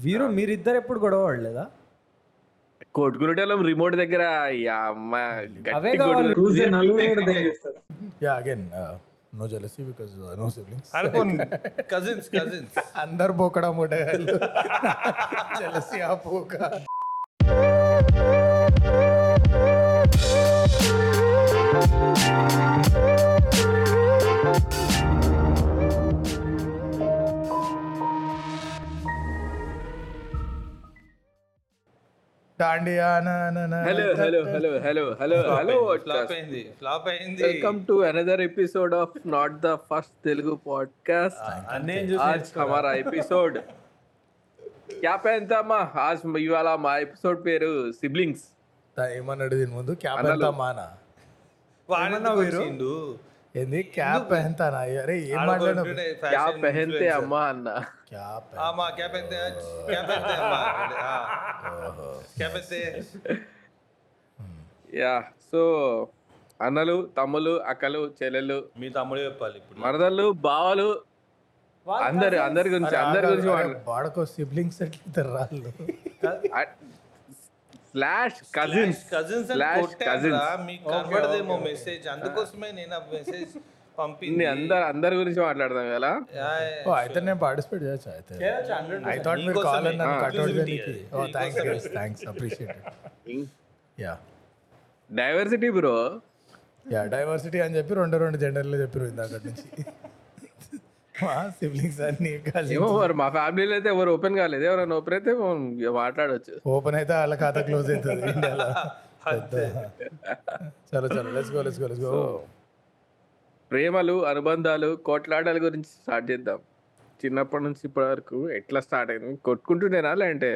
వీరు మీరిద్దరు ఎప్పుడు గొడవ పడలేదా? కొట్టుకునేటోళ్ళం రిమోట్ దగ్గర no jealousy because no siblings అనుకోండి కజిన్స్ కజిన్స్ అందరు పోకడా మూటగాళ్ళు జెలసీ ఆ పోక. తాండియా episode of not the first Telugu podcast episode ఇవాళ మా ఎపిసోడ్ పేరు సిబ్లింగ్స్ ఏమన్నాడు దీని ముందు క్యాప్ క్యాప్ ఎంత అరే ఏం క్యాప్ అమ్మా అన్నా ఆ, క్యాప్ ఎంత యా సో అన్నలు తమ్ములు అక్కలు చెల్లెలు మీ తమ్ముడు చెప్పాలి ఇప్పుడు. మరదళ్ళు బావలు అందరు అందరి గురించి అందరి గురించి వాడకో సిబ్లింగ్స్ రాళ్ళు? Slash cousins cousins slash cousins మీకు కనబడదేమో మెసేజ్ అందుకోసమే నేను ఆ మెసేజ్ పంపింది. అందరు అందరి గురించి మాట్లాడదాం ఎలా అయితే నేను పార్టిసిపేట్ చేయొచ్చు? అయితే ఐ థాట్ మీరు కాల్ కట్అవుట్ చేయడానికి. ఓ thanks guys thanks appreciate yeah diversity bro yeah diversity అని చెప్పి రెండు రెండు జెండర్లు చెప్పారు ఇందాక నుంచి. మా సిబ్లింగ్స్ అన్ని కలిసి. ఏమో మరి మా ఫ్యామిలీలో అయితే ఎవరు ఓపెన్ కాలేదు. ఎవరైనా ఓపెన్ అయితే మాట్లాడొచ్చు. ఓపెన్ అయితే వాళ్ళ ఖాతా క్లోజ్ అవుతుంది ఇండియాలో. చలో చలో. Let's go let's go let's go ప్రేమలు అనుబంధాలు కోట్లాటల గురించి స్టార్ట్ చేద్దాం. చిన్నప్పటి నుంచి ఇప్పటి వరకు ఎట్లా స్టార్ట్ అయింది? కొట్టుకుంటుండేనా లేదంటే?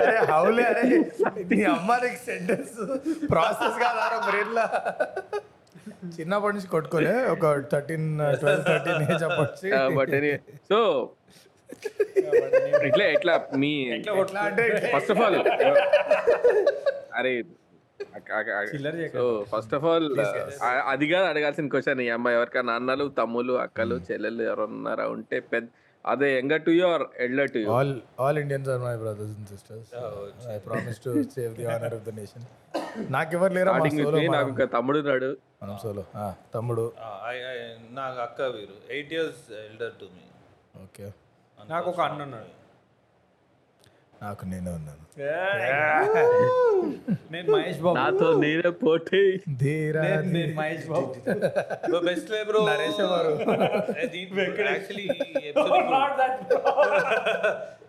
అరే హౌలే అరే. నీ అమ్మ నీకు సెంటెన్స్ ప్రాసెస్ కాదారా బ్రెయిన్లా చిన్నప్పటి నుంచి కొట్టుకోలే ఒక థర్టీన్ ట్వెల్వ్ థర్టీన్ ఏజ్ అప్పటి బట్ సో ఇట్లా ఎట్లా మీ ఎట్లా అంటే ఫస్ట్ ఆఫ్ ఆల్ అరే సో ఫస్ట్ ఆఫ్ ఆల్ అది కాదు అడగాల్సిన క్వశ్చన్ ఈ అమ్మాయి ఎవరికైనా అన్నలు తమ్ములు అక్కలు చెల్లెలు ఎవరన్నారా ఉంటే పెద్ద అదే anger to your elder to all all Indians are my brothers and sisters I promise to save the honour of the nation నాకు ఎవరు లేరా? మా solo నాకు ఒక తమ్ముడు ఉన్నాడు. మనం సోలో తమ్ముడు. ఆ, I- I- నాకు అక్క Veeru. Eight years elder to me okay నాకు ఒక అన్న ఉన్నాడు. నాకు నేనే ఉన్నాను. నేను మహేష్ బాబు. నాతో నేనే పోటీ. ధీరా నేను- మహేష్ బాబు. బెస్ట్ లే బ్రో నరేష్ ఎవరు? యాక్చువల్లీ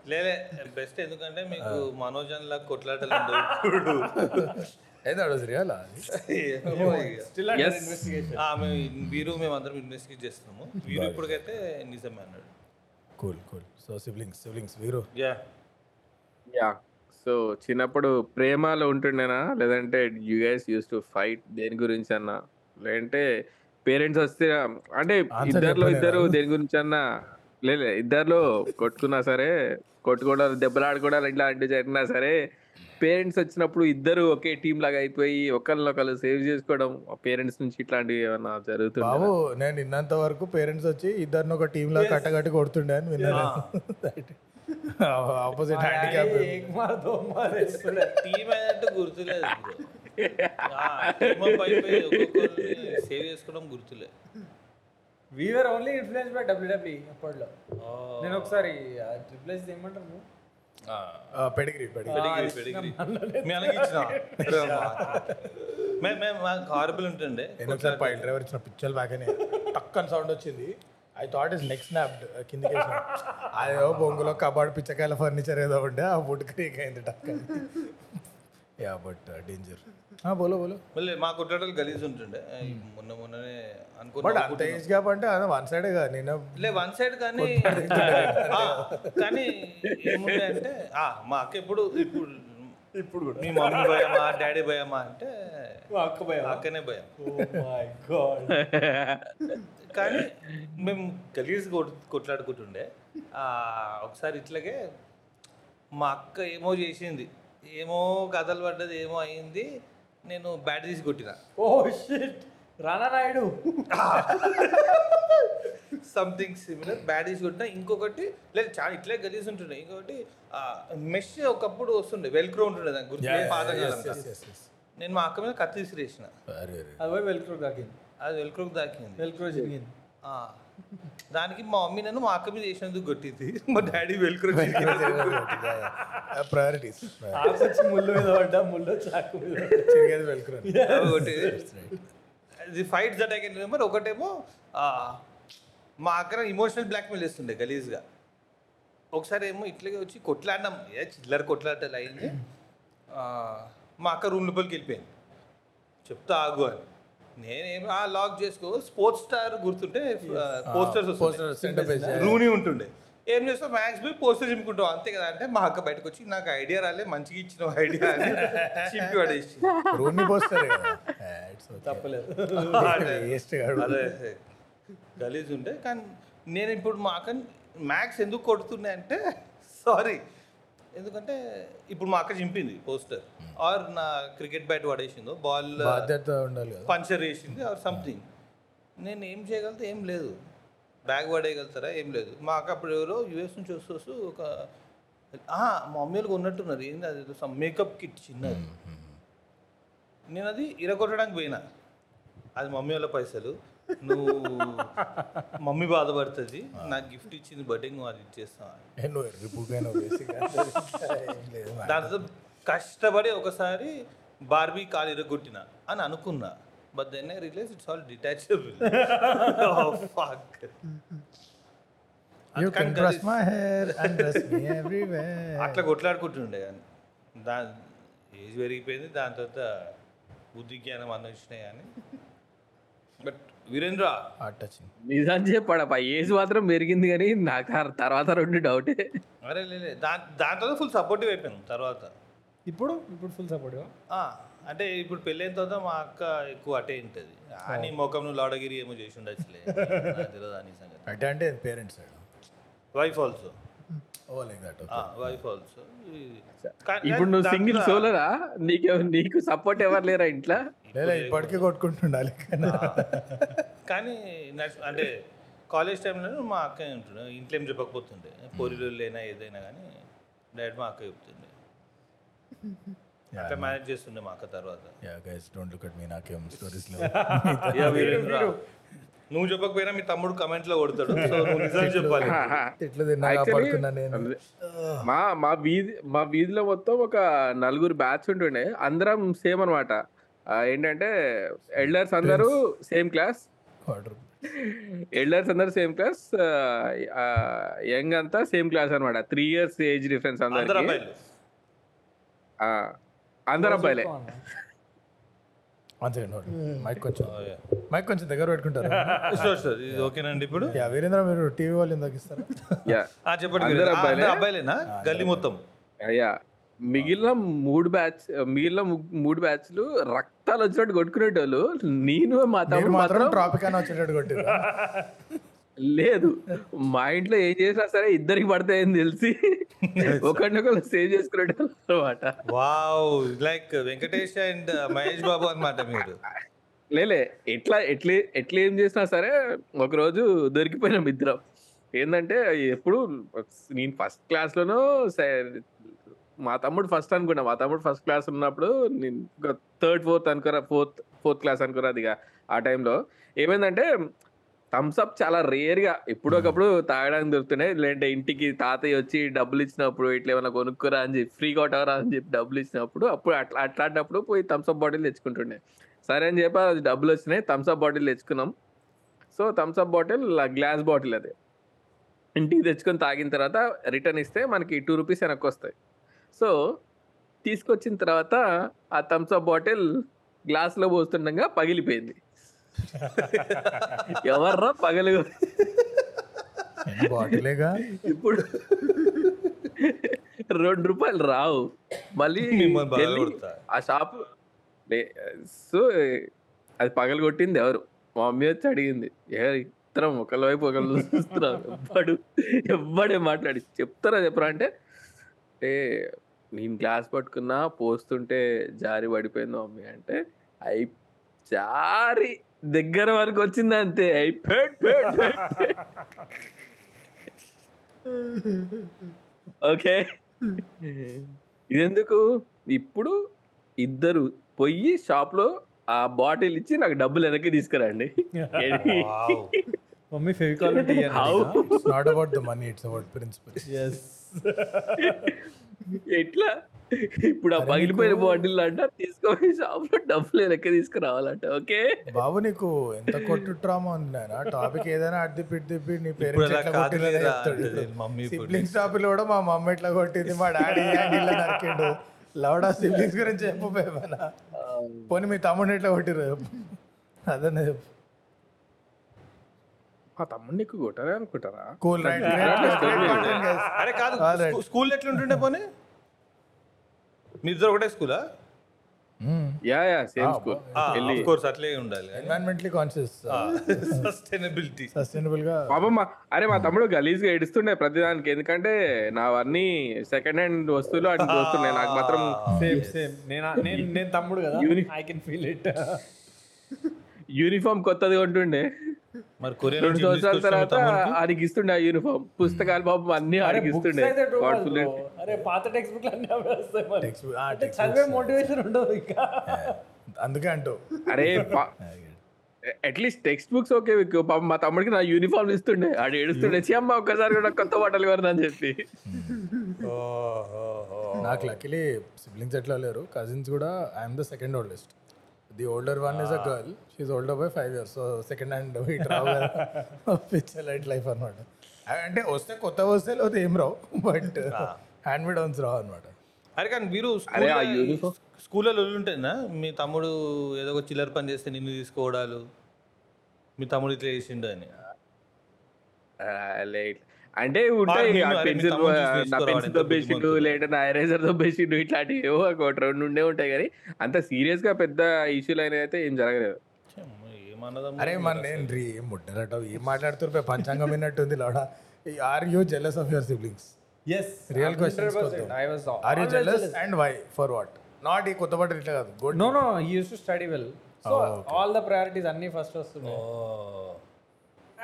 లేలే బెస్ట్ ఎందుకంటే మీకు మనోజన్ లా కొట్లాటలు ఉండవు. అయితే అడగదు రియలా వీరు మేము అందరం ఇన్వెస్టిగేట్ చేస్తున్నాము. వీరు ఇప్పటికైతే నిజమే అన్నాడు. Cool cool so siblings siblings Veeru. Yeah yeah so చిన్నప్పుడు ప్రేమలో ఉంటుండేనా? లేదంటే you guys use to fight దేని గురించి అన్నా లేదంటే పేరెంట్స్ వస్తే అంటే ఇద్దరిలో చెప్పలేరా? ఇద్దరు దేని గురించి అన్నా లేదు ఇద్దరిలో కొట్టుకున్నా సరే కొట్టుకోవడాలు దెబ్బలాడుకోవడాలు ఇట్లాంటివి జరిగినా సరే పేరెంట్స్ వచ్చినప్పుడు ఇద్దరు ఒకే టీం లాగా అయిపోయి ఒకరినొకరు సేవ్ చేసుకోవడం పేరెంట్స్ నుంచి ఇట్లాంటివి ఏమన్నా జరుగుతుంది బాబు నేను ఇన్నంత వరకు పేరెంట్స్ వచ్చి ఇద్దరిని ఒక టీమ్ లా కట్టగట్టి కొడుతుండే అని విన్నాను. ఆపోజిట్ హ్యాండిక్యాప్ టీమ్ అయినట్టు గుర్తులేదు టీమ్ అయిపోయి ఒక్కొక్కరిని సేవ్ చేసుకోవడం గుర్తులే. We're only influence by W W అప్పట్లో. నేను ఒకసారి ట్రిపుల్ ఎస్ ఏమంటారు? Pedigree pedigree. Pedigree pedigree. మీ అలాగే ఇచ్చిన? మేము మేము మాకు హారబుల్ ఉంటుండే. ఒకసారి పైల్ డ్రైవర్ ఇచ్చిన పిక్చర్ బ్యాక్ అని టక్ అని సౌండ్ వచ్చింది. I thought is next snap కిందకి అదేదో బొంగులో కబాడ్ పిచ్చకాయల ఫర్నిచర్ ఏదో ఉండే ఆ వుడ్ క్రీక్ అయింది టక్ యా బట్ డేంజర్ బోలో బోలో. మళ్ళీ మా కొట్లాటలు గలీజ్ ఉంటుండే. మొన్న మొన్ననే బట్ అనుకున్నా అంత ఏజ్ గ్యాప్ అంటే అదే వన్ సైడే కదా నేను లే వన్ సైడ్ కానీ కానీ ఏముండే అంటే మా అక్క ఎప్పుడు ఇప్పుడు ఇప్పుడు మీ మమ్మీ భయమా డాడీ భయమా అంటే అక్క భయం అక్కనే భయం. కానీ మేము గలీజ్ కొట్లాడుకుంటుండే. ఒకసారి ఇట్లాగే మా అక్క ఏమో చేసింది. ఏమో కథలు పడ్డది ఏమో అయింది. నేను బ్యాట్ తీసి కొట్టిన. ఓ shit. Rana Naidu. Something similar baddies కొట్టిన ఇంకొకటి లేదు చాలా ఇట్లే గలీజ్ ఉంటుండే. ఇంకొకటి మెష్ ఒకప్పుడు వస్తుండే. వెల్క్రో ఉంటుండే దాని పాతకాలం నేను మా అక్క మీద కత్తి విసిరేసిన. అరే అది పోయి వెల్క్రో దాకింది. అది వెల్క్రోకి దాకింది. వెల్క్రో జరిగింది. ఆ, దానికి మా మమ్మీ నన్ను మా అక్క మీద వేసినందుకు కొట్టింది. మా డాడీ వెల్క్రో ప్రయారిటీస్ వచ్చి ముళ్ళు మీద పడ్డా ముళ్ళు ఆకు మీద. చిరిగేది వెల్కరం ఒకటి ఇది fight that I can remember ఒకటేమో మా అక్కడ ఇమోషనల్ బ్లాక్మెయిల్ చేస్తుండే గలీజ్గా. ఒకసారి ఏమో ఇట్లాగే వచ్చి కొట్లాడినాం. ఏ చిల్లర కొట్లాటలు అయింది. మా అక్క రూమ్ లోపలికి వెళ్ళిపోయింది. చెప్తా ఆగు అని. నేనేం ఆ లాక్ చేసుకో. స్పోర్ట్స్ స్టార్ గుర్తుంటే పోస్టర్స్ రూనీ ఉంటుండే. ఏం చేస్తావు? మ్యాక్స్ పోయి పోస్టర్ చింపుకుంటావు అంతే కదా. అంటే మా అక్క బయటకు వచ్చి నాకు ఐడియా రాలే మంచిగా ఇచ్చిన ఐడియా అని చింపి పడేసి పోస్తారు తప్పలేదు. అదే. గలీజ్ ఉండే కానీ నేను ఇప్పుడు మా అక్క మ్యాక్స్ ఎందుకు కొడుతున్నా అంటే సారీ ఎందుకంటే ఇప్పుడు మా అక్క చింపింది పోస్టర్. ఆర్ నా క్రికెట్ బ్యాట్ పడేసిందో బాల్ పంచర్ వేసింది ఆర్ సంథింగ్ నేను ఏం చేయగలితే ఏం లేదు. బ్యాగ్ పడేయగలుగుతారా ఏం లేదు. మా అక్క అప్పుడు ఎవరో యూఎస్ నుంచి వస్తూ వస్తూ ఒక ఆ, మా మమ్మీ వాళ్ళకి ఉన్నట్టున్నారు ఏంది అది? సమ్ మేకప్ కిట్ చిన్నది. నేను అది ఇరగొట్టడానికి పోయినా. అది మమ్మీ వాళ్ళ పైసలు. నువ్వు మమ్మీ బాధపడుతుంది. నాకు గిఫ్ట్ ఇచ్చింది బర్త్డే నువ్వు అది లేదు దాంతో కష్టపడి ఒకసారి బార్బీ కాలు ఇరగొట్టిన అని అనుకున్నా. But then I realise it's all detachable fuck you can brush my hair and dress me everywhere అట్లా కొట్లాడుకుంటుండే కానీ. దా ఏజ్ పెరిగిపోయింది దాని తర్వాత బుద్ధి జ్ఞానం అన్నీ వచ్చినాయి కానీ. బట్ వీరేంద్ర నిజం చెప్పాడప్ప ఏజ్ మాత్రం పెరిగింది కానీ నాకు తర్వాత రెండు డౌటే అరే లే దా దాని తర్వాత ఫుల్ సపోర్టివ్ అయిపోయాను తర్వాత. ఇప్పుడు? ఇప్పుడు ఫుల్ సపోర్ట్ ఆ, అంటే ఇప్పుడు పెళ్ళైన తర్వాత మా అక్క ఎక్కువ అటే ఉంటుంది అని ముఖం నువ్వు లాడగిరి ఏమో చేసి ఉండొచ్చులే. నాకు తెలియదు అని సంగతి. అంటే అంటే parents wife also wife also ఇప్పుడు నువ్వు సింగిల్ సోలరా నీకు నీకు సపోర్ట్ ఎవరు లేరా ఇంట్లో? లేదా ఇప్పటికీ కొట్టుకుంటుండాలి. కానీ అంటే కాలేజ్ టైంలో మా అక్క ఉంటుండే. ఇంట్లో ఏం చెప్పకపోతుండే. పోరీలు లేనా ఏదైనా కానీ డైరెక్ట్ మా అక్క చెప్తుండే. అట్లా మేనేజ్ చేస్తుండే మా అక్క తర్వాత. Yeah guys don't look at me నాకేం స్టోరీస్ లేవు. యా, వీరేంద్ర, నువ్వు చెప్పకపోయినా మీ తమ్ముడు కమెంట్లో కొడతాడు. సో నువ్వు నిజం చెప్పాలి. తిట్లు తిన్నా Actually, పడుకున్నా నేను. మా మా వీధి మా వీధిలో మొత్తం ఒక నలుగురు బ్యాచ్ ఉంటుండే. అందరం సేమ్ అనమాట ఏంటంటే ఎల్డర్స్ అందరూ సేమ్ క్లాస్ ఎల్డర్స్ అందరూ సేమ్ క్లాస్ యంగ్ అంతా సేమ్ క్లాస్ అనమాట త్రీ ఇయర్స్ ఏజ్ డిఫరెన్స్ అందరు అందరికి అందరు అబ్బాయిలే. సెకండ్ మైక్ కొంచెం Oh, yeah. మైక్ కొంచెం. దగ్గర పెట్టుకుంటారు. ఇది ఓకేనండి ఇప్పుడు? యా వీరేంద్ర మీరు టీవీ వాళ్ళు ఎందుకు ఇస్తారా యా. ఆ, చెప్పండి అందరు అబ్బాయిలే? అందరు అబ్బాయిలేనా? గల్లీ మొత్తం. అయ్యా మిగిలిన మూడు బ్యాచ్ మిగిలిన ము- మూడు బ్యాచ్లు రక్తాలు వచ్చినట్టు కొట్టుకునేటోళ్ళు. నేను మా మీరు తమ్ముడు మాత్రం మాత్రం ట్రాఫిక్ అని వచ్చేటట్టు కొట్టిరు లేదు. మా ఇంట్లో ఏం చేసినా సరే ఇద్దరికి పడతాయని తెలిసి ఒకరినొకరు సేవ్ చేసుకునేటోళ్ళు అనమాట wow like Venkatesh and Mahesh Babu అన్నమాట మీరు. లేలే ఎట్లా ఎట్లా ఎట్లా ఏం చేసినా సరే ఒకరోజు దొరికిపోయినాం ఇద్దరం. ఏంటంటే ఎప్పుడు నేను ఫస్ట్ క్లాస్లోనో మా తమ్ముడు ఫస్ట్ అనుకున్నా. మా తమ్ముడు ఫస్ట్ క్లాస్ ఉన్నప్పుడు నేను థర్డ్ ఫోర్త్ అనుకున్నా ఫోర్త్ ఫోర్త్ క్లాస్ అనుకున్నా అది ఇక ఆ టైంలో ఏమైందంటే థమ్స్ అప్ చాలా రేర్గా. ఎప్పుడొకప్పుడు తాగడానికి దొరుకుతున్నాయి లేదంటే ఇంటికి తాతయ్య వచ్చి డబ్బులు ఇచ్చినప్పుడు ఇట్లా ఏమైనా కొనుక్కురా అని చెప్పి ఫ్రీ కొట్టవరా అని చెప్పి డబ్బులు ఇచ్చినప్పుడు అప్పుడు అట్లా అట్లాంటప్పుడు పోయి థమ్స్ అప్ బాటిల్ తెచ్చుకుంటుండే. సరే అని చెప్పి అది డబ్బులు వచ్చినాయి. థమ్స్ అప్ బాటిల్ తెచ్చుకున్నాం. So Thums Up bottle glass bottle అది. ఇంటికి తెచ్చుకొని తాగిన తర్వాత రిటర్న్ ఇస్తే మనకి టూ రూపీస్ వెనక్కి వస్తాయి. సో తీసుకొచ్చిన తర్వాత ఆ థమ్స్ అప్ బాటిల్ గ్లాస్లో పోస్తుండగా పగిలిపోయింది. ఎవర్రా పగలు? బాటిలేగా? ఇప్పుడు రెండు రూపాయలు రావు. మళ్ళీ. ఆ షాప్ సో అది పగలు కొట్టింది ఎవరు? మా మమ్మీ వచ్చి అడిగింది. ఏ ఇద్దరం ఒకళ్ళ వైపు ఒకళ్ళు చూస్తున్నాం. ఎవ్వడు ఎవ్వడే మాట్లాడి చెప్తారా చెప్పరా అంటే ఏ నేను గ్లాస్ పట్టుకున్నా పోస్తుంటే జారి పడిపోయింది మమ్మీ అంటే అయి జారి దగ్గర వరకు వచ్చింది అంతే. ఓకే. ఇదెందుకు? ఇప్పుడు ఇద్దరు పోయి షాప్లో ఆ బాటిల్ ఇచ్చి నాకు డబ్బులు వెనక్కి తీసుకురండి. Mummy Fevicol How? It's not about the money it's about principles ఎట్లా? ఇప్పుడు ఆ పగిలిపోయిన బాటిల్ అంట తీసుకొని షాప్లో డబ్బులు వెనక్కి తీసుకురావాలంట ఓకే? బాబు నీకు ఎంత కొట్టు ట్రామా ఉంది నాయన? టాపిక్ ఏదైనా అడ్ది పిట్టి తిప్పి నీ పేరెంట్స్. సిబ్లింగ్స్ టాపిక్ కూడా మా మమ్మీ ఎట్లా కొట్టింది మా డాడీ నరికిండు. లవడా సిబ్లింగ్స్ గురించి చెప్పపోయేమన్నా పోనీ మీ తమ్ముడిని ఎట్లా కొట్టిరు. అదనే చెప్పు. మా తమ్ముడు నీకు కొట్టారే అనుకుంటారా? కూల్ రైట్ అరే కాదు స్కూల్ ఎట్లా ఉంటుండే పోనీ? మీ ఇద్దరు ఒకటే స్కూలా? యా యా సేమ్ స్కూల్ వెళ్ళి కోర్స్ అట్లే ఉండాలి. ఎన్వైరన్మెంటలీ కాన్షియస్ సస్టైనబిలిటీ సస్టైనబుల్గా పాపం మా అరే మా తమ్ముడు గలీజ్గా ఏడుస్తుండే ప్రతిదానికి. ఎందుకంటే నావన్నీ సెకండ్ హ్యాండ్ వస్తువులు అటు వస్తున్నాయి నాకు మాత్రం సేమ్ సేమ్ నేను నేను నేను తమ్ముడు కదా. I can feel it uniform కొత్తది కొంటుండే. మరి కొరియా రెండు సంవత్సరాల తర్వాత? ఆడికి ఇస్తుండే ఆ యూనిఫామ్ పుస్తకాలు పాపం అన్ని ఆడికి ఇస్తుండే అరే పాత టెక్స్ట్ బుక్లు అన్నీ వస్తాయి చదివే మోటివేషన్ ఉండదు ఇంకా. అందుకే అంటూ. అరే అట్లీస్ట్ టెక్స్ట్ బుక్స్ ఓకే పాపం మా తమ్ముడికి నా యూనిఫామ్ ఇస్తుండే. ఆడు ఏడుస్తుండే "ఛీ అమ్మ ఒక్కసారి కూడా కొత్త బట్టలు కొనని అని చెప్పి. నాకు లక్కీలీ సిబ్లింగ్స్ ఎట్లా లేరు. కజిన్స్ కూడా I'm the second oldest the older one is a girl she's older by five years so second hand it Rao picture light life అనమాట. అంటే వస్తే కొత్త వస్తే లేకపోతే ఏం రావు బట్ హ్యాండ్ మేడ్ వన్స్ రావు అనమాట. అరే కానీ మీరు అరే ఆ యూనిఫామ్ స్కూల్లో ఉంటాయినా మీ తమ్ముడు ఏదో ఒక చిల్లర పని చేస్తే నిన్ను తీసుకోవడాలు? మీ తమ్ముడు ఇట్లా చేసిండు అని. లైట్ అంటే ఉంటాయి పెన్సిల్ నా పెన్సిల్ దొబ్బేసిండు. లేదంటే నా ఎరేజర్ దొబ్బేసిండు ఇట్లాంటివి ఏవో ఒకటి రెండు ఉండే ఉంటాయి కానీ అంత సీరియస్గా పెద్ద ఇష్యూలు అయినా అయితే ఏం జరగలేదు. ఏమన్నదమ్మా అరే మన నేను ఏం ముట్టరట ఏం మాట్లాడుతున్నారు పంచాంగం విన్నట్టుంది లోడ. Are you jealous of your siblings yes real was are you jealous and why for what not ఈ కొత్త బట్టలు ఇట్లా కాదు good no no he use to study well so all the priorities అన్ని ఫస్ట్ వస్తున్నాయి.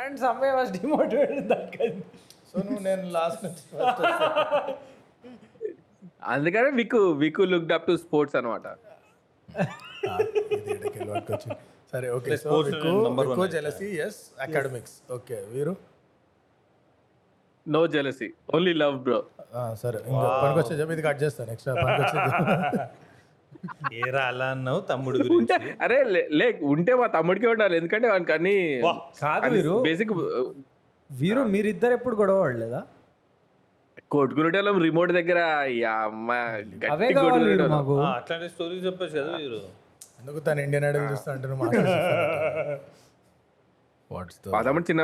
And some way was demotivated that kind so నువ్వు నేను last నుంచి అందుకనే Viku Viku look up to sports అనమాట సరే okay. So Viku jealousy yes academics okay Veeru? No jealousy only love bro ఆ, సరే ఇంకా పనికొచ్చే చెప్పి ఇది కట్ చేస్తాను పనికొచ్చేది. ఏరా అలా అన్నావు తమ్ముడు గురించి? అరే లే- లే ఉంటే మా తమ్ముడికే ఉండాలి ఎందుకంటే వానికి అన్ని కాదు వీరు. బేసిక్ వీరు మీరిద్దరు ఎప్పుడు గొడవ పడలేదా? కొట్టుకునేటోళ్ళం రిమోట్ దగ్గర అవే కావాలి వీరు. మాకు. అట్లాంటి స్టోరీస్ చెప్పచ్చు కదా మీరు ఎందుకు తను ఇండియన్ ఐడల్ చూస్తా అంటే వాట్స్ మా తమ్ముడు చిన్న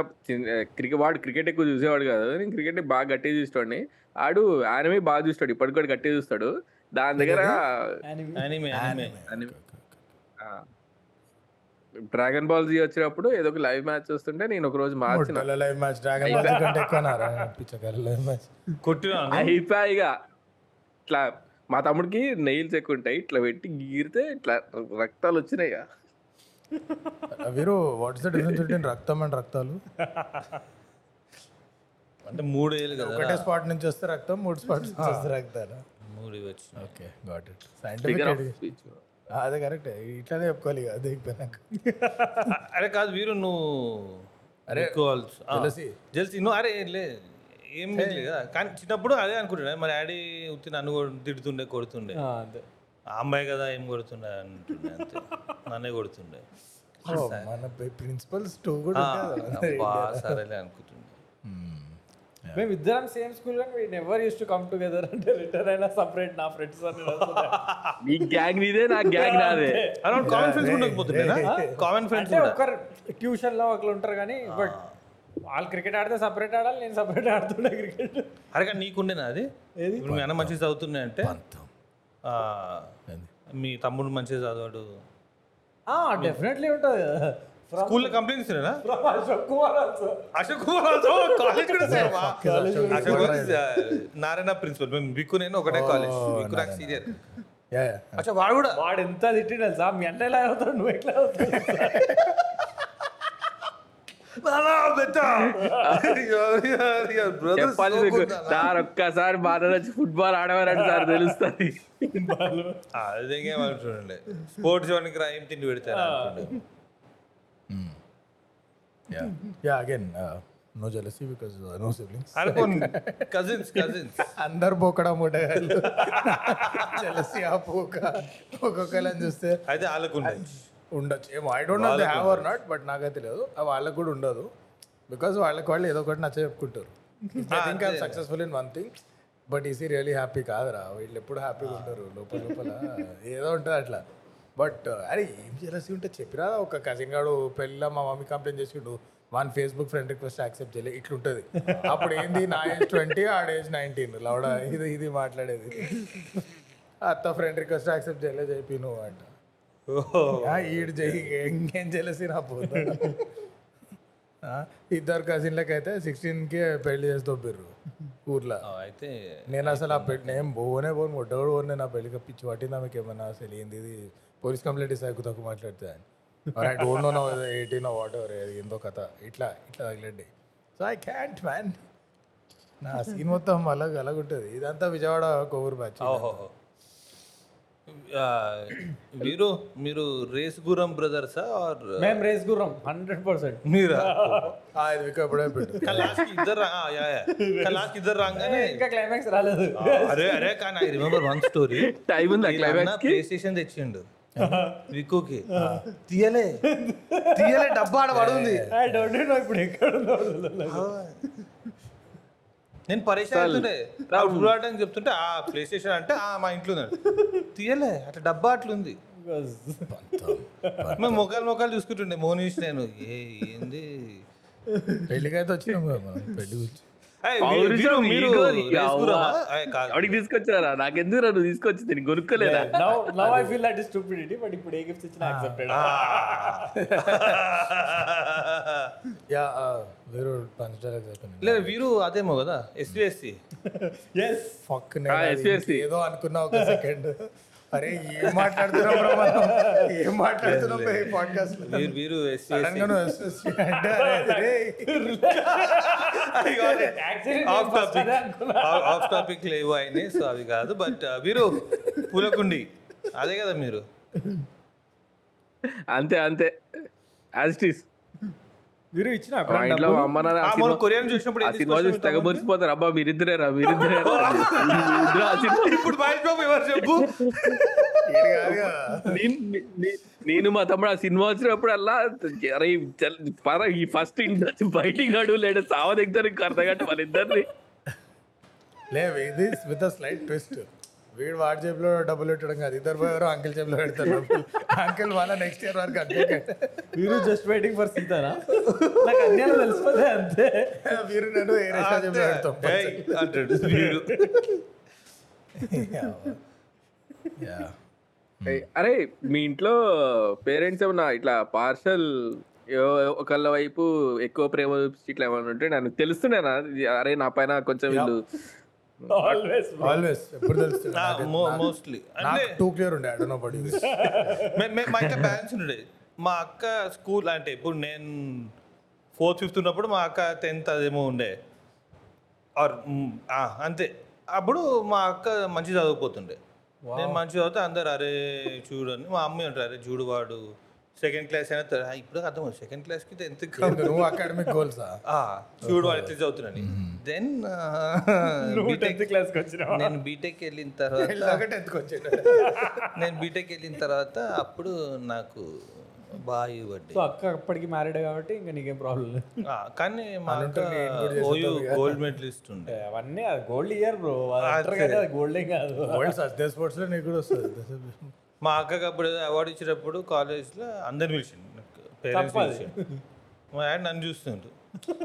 క్రికెట్ వాడు క్రికెట్ ఎక్కువ చూసేవాడు కాదు. నేను క్రికెట్ బాగా గట్టిగా చూస్తాడు ఆడు ఆనమే బాగా చూస్తాడు. ఇప్పటికి కూడా గట్టిగా చూస్తాడు. దాని దగ్గర డ్రాగన్ బాల్ జీ వచ్చినప్పుడు ఏదో ఒక లైవ్ మ్యాచ్ చూస్తుంటే నేను ఒక రోజు మార్చిన. లైవ్ మ్యాచ్ డ్రాగన్ బాల్ కంటే ఎక్కువ లైవ్ మ్యాచ్ కొట్టినా అయిపోయిగా ఇట్లా మా తమ్ముడికి నెయిల్స్ ఎక్కువ ఉంటాయి ఇట్లా పెట్టి గీరితే ఇట్లా రక్తాలు వచ్చినాయి. Veeru what's the difference between రక్తం అండ్ రక్తాలు? అంటే మూడు ఏళ్ళు కదా. ఒకటే స్పాట్ నుంచి వస్తే రక్తం మూడు స్పాట్ నుంచి వస్తే రక్తాలు. మూడు ఓకే గాట్ ఇట్ సైంటిఫిక్. అదే కరెక్ట్. ఇట్లానే చెప్పుకోవాలి ఇక అదే అయిపోయినాక. అరే కాదు వీరు నువ్వు అరే, jealousy. జెల్సీ నువ్వు అరే లే ఏం లేదు కదా. కానీ చిన్నప్పుడు అదే అనుకుంటున్నా. మరి డాడీ ఉత్తి నన్ను తిడుతుండే కొడుతుండే. అంతే. ఆ అమ్మాయి కదా ఏం కొడుతుండే అంటుండే అంతే. నన్నే కొడుతుండే. ఓ, మన ప్రిన్సిపల్స్ టూ కూడా సరేలే అనుకుంటుండే. మేము ఇద్దరం సేమ్ స్కూల్ కానీ we never use to come together అంటే రిటర్న్ అయినా సపరేట్ నా ఫ్రెండ్స్ అని నీ గ్యాంగ్ నీదే నా గ్యాంగ్ నాదే. అరౌండ్ కామన్ ఫ్రెండ్స్ ఉండకపోతుండే కామన్ ఫ్రెండ్స్ అంటే ఒకరు ట్యూషన్లో ఒకరు ఉంటారు కానీ బట్ వాళ్ళు క్రికెట్ ఆడితే సపరేట్ ఆడాలి నేను సపరేట్ ఆడుతుండే క్రికెట్ అరే కానీ నీకుండేనా అది? ఇప్పుడు మీ అన్న మంచిగా చదువుతున్నాయి అంటే? ఆ, మీ తమ్ముడు మంచిగా చదవాడు. డెఫినెట్లీ ఉంటుంది ఫ్రమ్ స్కూల్లో కంప్లైంట్ ఇస్తున్నారా? అశోక్ కుమార్ ఆల్సో కాలేజ్ కూడా సేమ్ అశోక్ కుమార్ నారాయణ ప్రిన్సిపల్. మేము బిక్కు నేను ఒకటే కాలేజ్ బిక్కు నాకు సీనియర్ యా అచ్చా వాడు కూడా. వాడు ఎంత తిట్టి తెలుసా? మీ అన్న ఎలా అవుతాడు నువ్వు ఎట్లా అవుతావు? సార్ ఒక్కసారి బాధ ఫుట్బాల్ ఆడవారంటే సార్ తెలుస్తుంది. అదే చూడండి స్పోర్ట్స్ వానికి రా yeah yeah again no jealousy because no siblings అనుకోండి కజిన్స్ కజిన్స్ అందరు పోకడం మూటగాళ్ళు జెలసీ ఆ పోక. ఒక్కొక్కళ్ళని చూస్తే అయితే వాళ్ళకు ఉండొచ్చు. ఏమో I don't know they have or not but నాకైతే తెలియదు. ఆ వాళ్ళకు కూడా ఉండదు. బికాస్ వాళ్ళకి వాళ్ళు ఏదో ఒకటి నచ్చ చెప్పుకుంటారు. Think I'm successful in one thing but is he really happy కాదురా. వీళ్ళు ఎప్పుడు హ్యాపీగా ఉంటారు. లోపల లోపల ఏదో ఉంటుంది అట్లా. బట్ అరే ఏం చేయాల్సి ఉంటే చెప్పిరా ఒక కజిన్ గాడు పెళ్ళిలో మా మమ్మీ కంప్లైంట్ చేసిండు one Facebook friend request accept చేయలే ఇట్లుంటుంది. అప్పుడు ఏంది నా ఏజ్ ట్వంటీ ఆడ ఏజ్ నైన్టీన్ లౌడ ఇది ఇది మాట్లాడేది. అత్త ఫ్రెండ్ రిక్వెస్ట్ యాక్సెప్ట్ చేయలే చెప్పి నువ్వు అంట ఈడు చెయ్యి ఇంకేం చేసి నా పోతా. ఆ, ఇద్దరు కజిన్లకి అయితే సిక్స్టీన్కి పెళ్ళి చేసి దొబ్బిర్రు ఊర్లో. అయితే నేను అసలు ఆ పెట్టి నేను పోనే పోను మొట్టగడు పోను నా పెళ్ళికి పిచ్చి పట్టిందా మీకు ఏమన్నా అసలు ఏంది ఇది? పోలీస్ కంప్లైంట్ ఇస్తే ఎక్కువ తక్కువ మాట్లాడితే అని. I don't know eighteen whatever ఏందో కథ. ఇట్లా ఇట్లా తగిలండి సో ఐ క్యాంట్ మ్యాన్ నా సీన్ మొత్తం అలాగ అలాగుంటుంది. ఇదంతా విజయవాడ కొవ్వూరు బ్యాచ్. వీరు మీరు రేస్ గురం బ్రదర్సా ఆర్? మేము రేస్ గుర్రం హండ్రెడ్ పర్సెంట్. మీరా? ఇది పెట్టు. ఇద్దరు. లాస్ట్ ఇద్దరు రాగానే ఇంకా క్లైమాక్స్ రాలేదు. అరే అరే కానీ I remember one story. Time ఉంది క్లైమాక్స్కి. ప్లే స్టేషన్ తెచ్చిండు. విక్కుకి. తీయలే. తీయలే డబ్బా ఆడ పడుంది. ఐ డోంట్ నో ఇప్పుడు ఎక్కడ నేను పరేషాన్ అవుతుండే ఫుడ్ ఆడడానికి చెప్తుంటే ఆ ప్లే స్టేషన్ అంటే ఆ మా ఇంట్లో తీయలే అట్లా డబ్బా అట్లుంది. మేము మొక్కలు మొక్కలు చూసుకుంటుండే మోనీష్ నేను. ఏ ఏంది? పెళ్ళికైతే వచ్చినాం పెళ్ళి గురించి. అడిగి తీసుకొచ్చారా? నాకెందుకు నువ్వు తీసుకొచ్చింది నేను కొనుక్కోలేదా? Now now I feel that is stupidity but ఇప్పుడు ఏ గిఫ్ట్స్ ఇచ్చినా యాక్సెప్టెడ్ యా చెప్పండి లేదు వీరు అదేమో కదా ఎస్సీ ఎస్సీ ఎస్ ఫక్. ఏదో అనుకున్నా ఒక సెకండ్ అరే ఏం మాట్లాడుతున్నాం ఏం మాట్లాడుతున్నాం ఈ podcast. Off topic off topic లేవు అయినాయి సో అవి కాదు. బట్ వీరు పూలకుండి. అదే కదా మీరు. అంతే అంతే. యాజ్ ఇట్ ఈస్ మీరు ఇచ్చిన కొరియన్ చూసినప్పుడు సినిమా చూసి తీసుకొచ్చావు తెగ మురిసిపోతారు అబ్బా మీరిద్దరేరా మీరిద్దరేరా మీరిద్దరు ఇప్పుడు మహేష్ బాబు ఎవరు చెప్పు. నేను మా తమ్ముడు ఆ సినిమా వచ్చినప్పుడు అలా అరే చల్ పర ఈ ఫస్ట్ ఇంటి బయటికి నడు లేడు సావ దగ్గర అర్థం గంట మన ఇద్దరిని లే ఇది విత్ స్లైట్ ట్విస్ట్ వీడు వాడి జేబులో డబ్బులు పెట్టడం కాదు. ఇద్దరు పోయారు అంకిల్ జేబులో పెడతారు అంకిల్ మళ్ళీ నెక్స్ట్ ఇయర్ వరకు అంకిల్ మీరు జస్ట్ వెయిటింగ్ ఫర్ సీతానా? నాకు అన్ని తెలిసిపోతే అంతే. వీరు నేను ఏ రేషా జేబులో పెడతాం. అంటాడు వీరు అరే మీ ఇంట్లో పేరెంట్స్ ఏమన్నా ఇట్లా పార్సల్ ఒకళ్ళ వైపు ఎక్కువ ప్రేమ చూపించి ఇట్లా ఏమైనా ఉంటే నాకు తెలుస్తుండేనా? ఇది అరే నా పైన కొంచెం వీళ్ళు ఆల్వేస్ ఆల్వేస్ ఎప్పుడు మోస్ట్లీ నాకు టూ క్లియర్ ఉండే. బడి మే- మే- మా ఇంట్లో బ్యాలెన్స్ ఉండే. మా అక్క స్కూల్ అంటే ఇప్పుడు నేను ఫోర్త్ ఫిఫ్త్ ఉన్నప్పుడు మా అక్క టెన్త్ అదేమో ఉండే. ఆర్ అంతే. అప్పుడు మా అక్క మంచి చదువుకుపోతుండే. నేను మంచి చదివితే అందరు అరే చూడని మా అమ్మ అంటారు. అరే చూడు వాడు సెకండ్ క్లాస్ అయినా ఇప్పుడు అర్థం సెకండ్ క్లాస్కి టెన్త్ నువ్వు అకాడమిక్ గోల్సా చూడు వాడు ఎట్లా చదువుతున్నాను దెన్ టెన్త్ క్లాస్కి వచ్చిన నేను బీటెక్ వెళ్ళిన తర్వాత టెన్త్కి వచ్చాడు నేను బీటెక్ వెళ్ళిన తర్వాత అప్పుడు నాకు బాగా ఇవ్వండి సో అక్క అప్పటికి మ్యారీడ్ కాబట్టి ఇంకా నీకేం ప్రాబ్లం లేదు. ఆ, కానీ మా ఓయూ గోల్డ్ మెడలిస్ట్ ఉండే. అవన్నీ అది గోల్డ్ ఇయర్ బ్రో కదా గోల్డే కాదు. సత్య స్పోర్ట్స్లో నీకు కూడా వస్తుంది. మా అక్కకి అప్పుడు అవార్డు ఇచ్చేటప్పుడు కాలేజ్లో అందరిని పిలిచిండు. పేరెంట్స్. పిలిచిండు. మా డాడీ నన్ను చూస్తుండు.